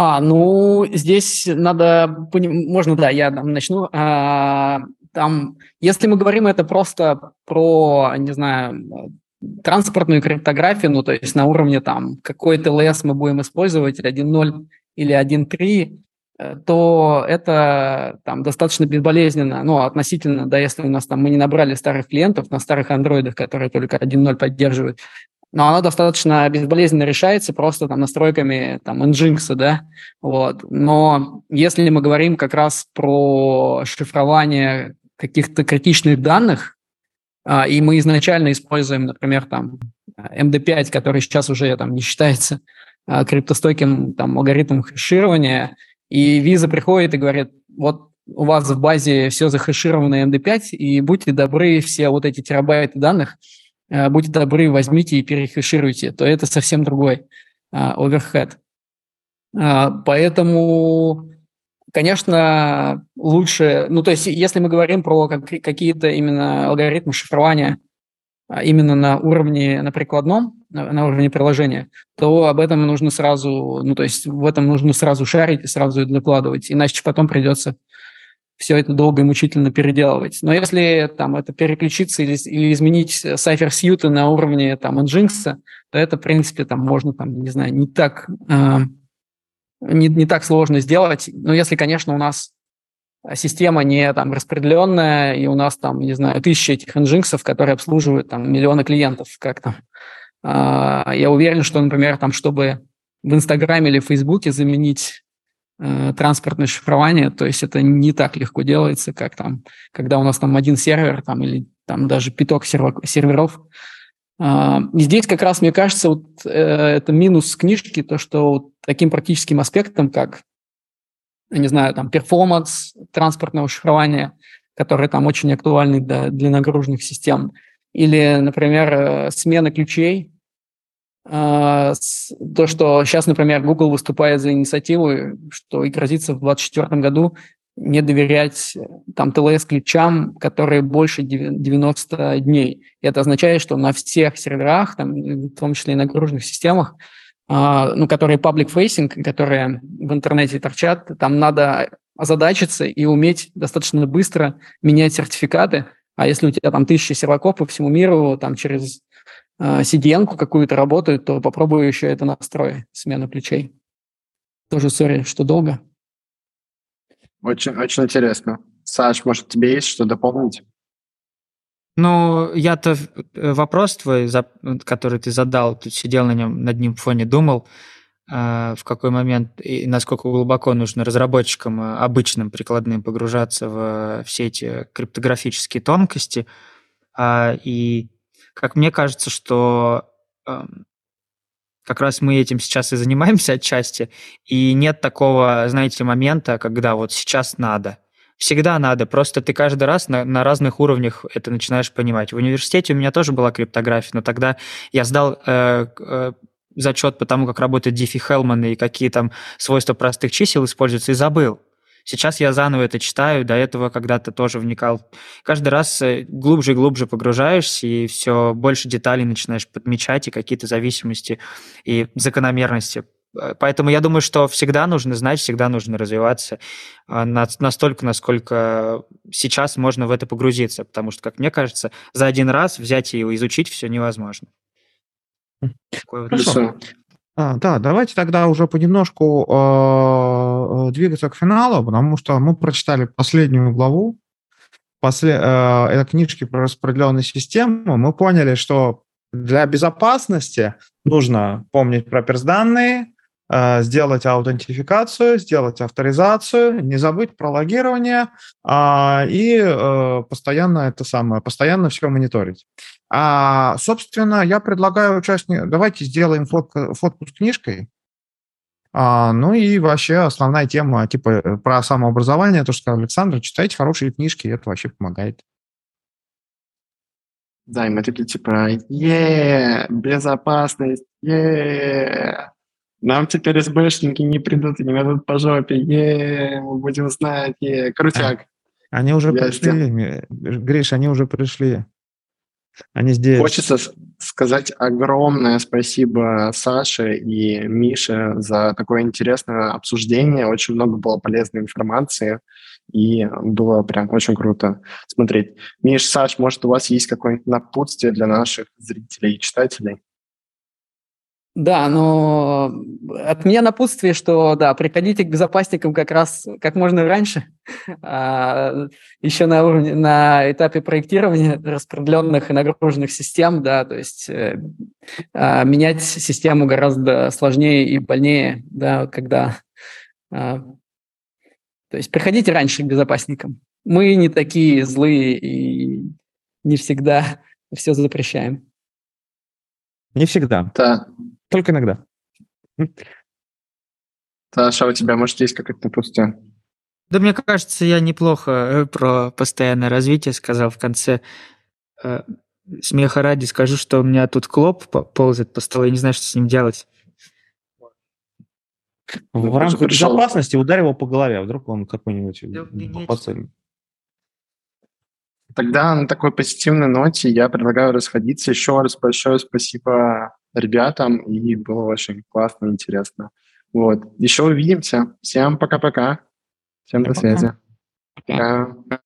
D: А, ну, здесь надо, можно, да, я начну. А, там, если мы говорим это просто про, не знаю, транспортную криптографию, ну, то есть на уровне там, какой TLS мы будем использовать, 1.0 или 1.3, э, то это там достаточно безболезненно, ну, относительно, да, если у нас там мы не набрали старых клиентов на старых андроидах, которые только 1.0 поддерживают, но оно достаточно безболезненно решается просто там настройками там Nginx, да, вот. Но если мы говорим как раз про шифрование каких-то критичных данных, а, и мы изначально используем, например, там MD5, который сейчас уже там не считается а, криптостойким там алгоритмом хеширования, и виза приходит и говорит, вот у вас в базе все захешировано MD5, и будьте добры, все вот эти терабайты данных – будьте добры, возьмите и перехешируйте, то это совсем другой оверхед. А, поэтому, конечно, лучше, ну то есть если мы говорим про какие-то именно алгоритмы шифрования а, именно на уровне, на прикладном, на уровне приложения, то об этом нужно сразу, ну то есть в этом нужно сразу шарить и сразу докладывать, иначе потом придется все это долго и мучительно переделывать. Но если там это переключиться или, или изменить Cypher Suite на уровне там Nginx, то это, в принципе, там можно, там, не знаю, не так, э, не, не так сложно сделать. Но если, конечно, у нас система не там распределенная, и у нас там, не знаю, тысячи этих Nginx, которые обслуживают там миллионы клиентов, как там. Э, я уверен, что, например, там, чтобы в Инстаграме или Фейсбуке заменить Э, транспортное шифрование, то есть это не так легко делается, как там, когда у нас там один сервер там, или там даже пяток серверов. А, и здесь как раз, мне кажется, вот, э, это минус книжки, то, что вот таким практическим аспектом, как, не знаю, там, перформанс транспортного шифрования, который там очень актуальный для, для нагруженных систем, или, например, э, смена ключей, то, что сейчас, например, Google выступает за инициативу, что и грозится в 2024 году не доверять там TLS-ключам, которые больше 90 дней. И это означает, что на всех серверах, там, в том числе и на нагруженных системах, uh, ну, которые public-facing, которые в интернете торчат, там надо озадачиться и уметь достаточно быстро менять сертификаты. А если у тебя там тысячи серваков по всему миру, там через а, cdn какую-то работают, то попробую еще это настрой, смену ключей. Тоже, сори, что долго.
A: Очень, очень интересно. Саш, может, тебе есть что дополнить?
C: Ну, я-то э, вопрос твой, который ты задал, тут сидел на нем, над ним в фоне думал, а, в какой момент и насколько глубоко нужно разработчикам э, обычным прикладным погружаться в все эти криптографические тонкости. А, и как мне кажется, что э, как раз мы этим сейчас и занимаемся отчасти, и нет такого, знаете, момента, когда вот сейчас надо. Всегда надо, просто ты каждый раз на, на разных уровнях это начинаешь понимать. В университете у меня тоже была криптография, но тогда я сдал э, э, зачет по тому, как работает Диффи Хелман и какие там свойства простых чисел используются, и забыл. Сейчас я заново это читаю, до этого когда-то тоже вникал. Каждый раз э, глубже и глубже погружаешься, и все больше деталей начинаешь подмечать, и какие-то зависимости и закономерности Поэтому я думаю, что всегда нужно знать, всегда нужно развиваться а, настолько, насколько сейчас можно в это погрузиться. Потому что, как мне кажется, за один раз взять и изучить все невозможно.
B: Хорошо. А, да, давайте тогда уже понемножку э, двигаться к финалу, потому что мы прочитали последнюю главу после э, книжки про распределенные системы. Мы поняли, что для безопасности нужно помнить про персданные, Э, сделать аутентификацию, сделать авторизацию, не забыть про логирование а, и э, постоянно это самое, постоянно все мониторить. А, собственно, я предлагаю участникам, давайте сделаем фотку, фотку с книжкой, а, ну и вообще основная тема типа э, про самообразование, то, что сказал Александр, читайте хорошие книжки, это вообще помогает.
A: Да, и мы такие типа, е безопасность, е нам теперь СБшники не придут и не дадут по жопе. Е, мы будем знать. Е, крутяк.
B: Они уже Я пришли, сделал. Гриш, они уже пришли. Они здесь.
A: Хочется сказать огромное спасибо Саше и Мише за такое интересное обсуждение. Очень много было полезной информации, и было прям очень круто смотреть. Миш, Саш, может, у вас есть какое-нибудь напутствие для наших зрителей и читателей?
D: Да, но от меня напутствие, что да, приходите к безопасникам как раз как можно раньше, а, еще на уровне, на этапе проектирования распределенных и нагруженных систем, да, то есть э, а, менять систему гораздо сложнее и больнее, да, когда... А, то есть приходите раньше к безопасникам. Мы не такие злые и не всегда все запрещаем.
B: Не всегда.
A: Да.
B: Только иногда.
A: Саша, у тебя, может, есть какое-то напутствие?
C: Да, мне кажется, я неплохо э, про постоянное развитие сказал в конце. Э, смеха ради скажу, что у меня тут клоп ползает по столу, я не знаю, что с ним делать.
B: В ну, рамках безопасности ударь его по голове, а вдруг он какой-нибудь да, поцелен.
A: Тогда на такой позитивной ноте я предлагаю расходиться. Еще раз большое спасибо ребятам, и было очень классно и интересно. Вот. Еще увидимся. Всем пока-пока. Всем до связи. Пока.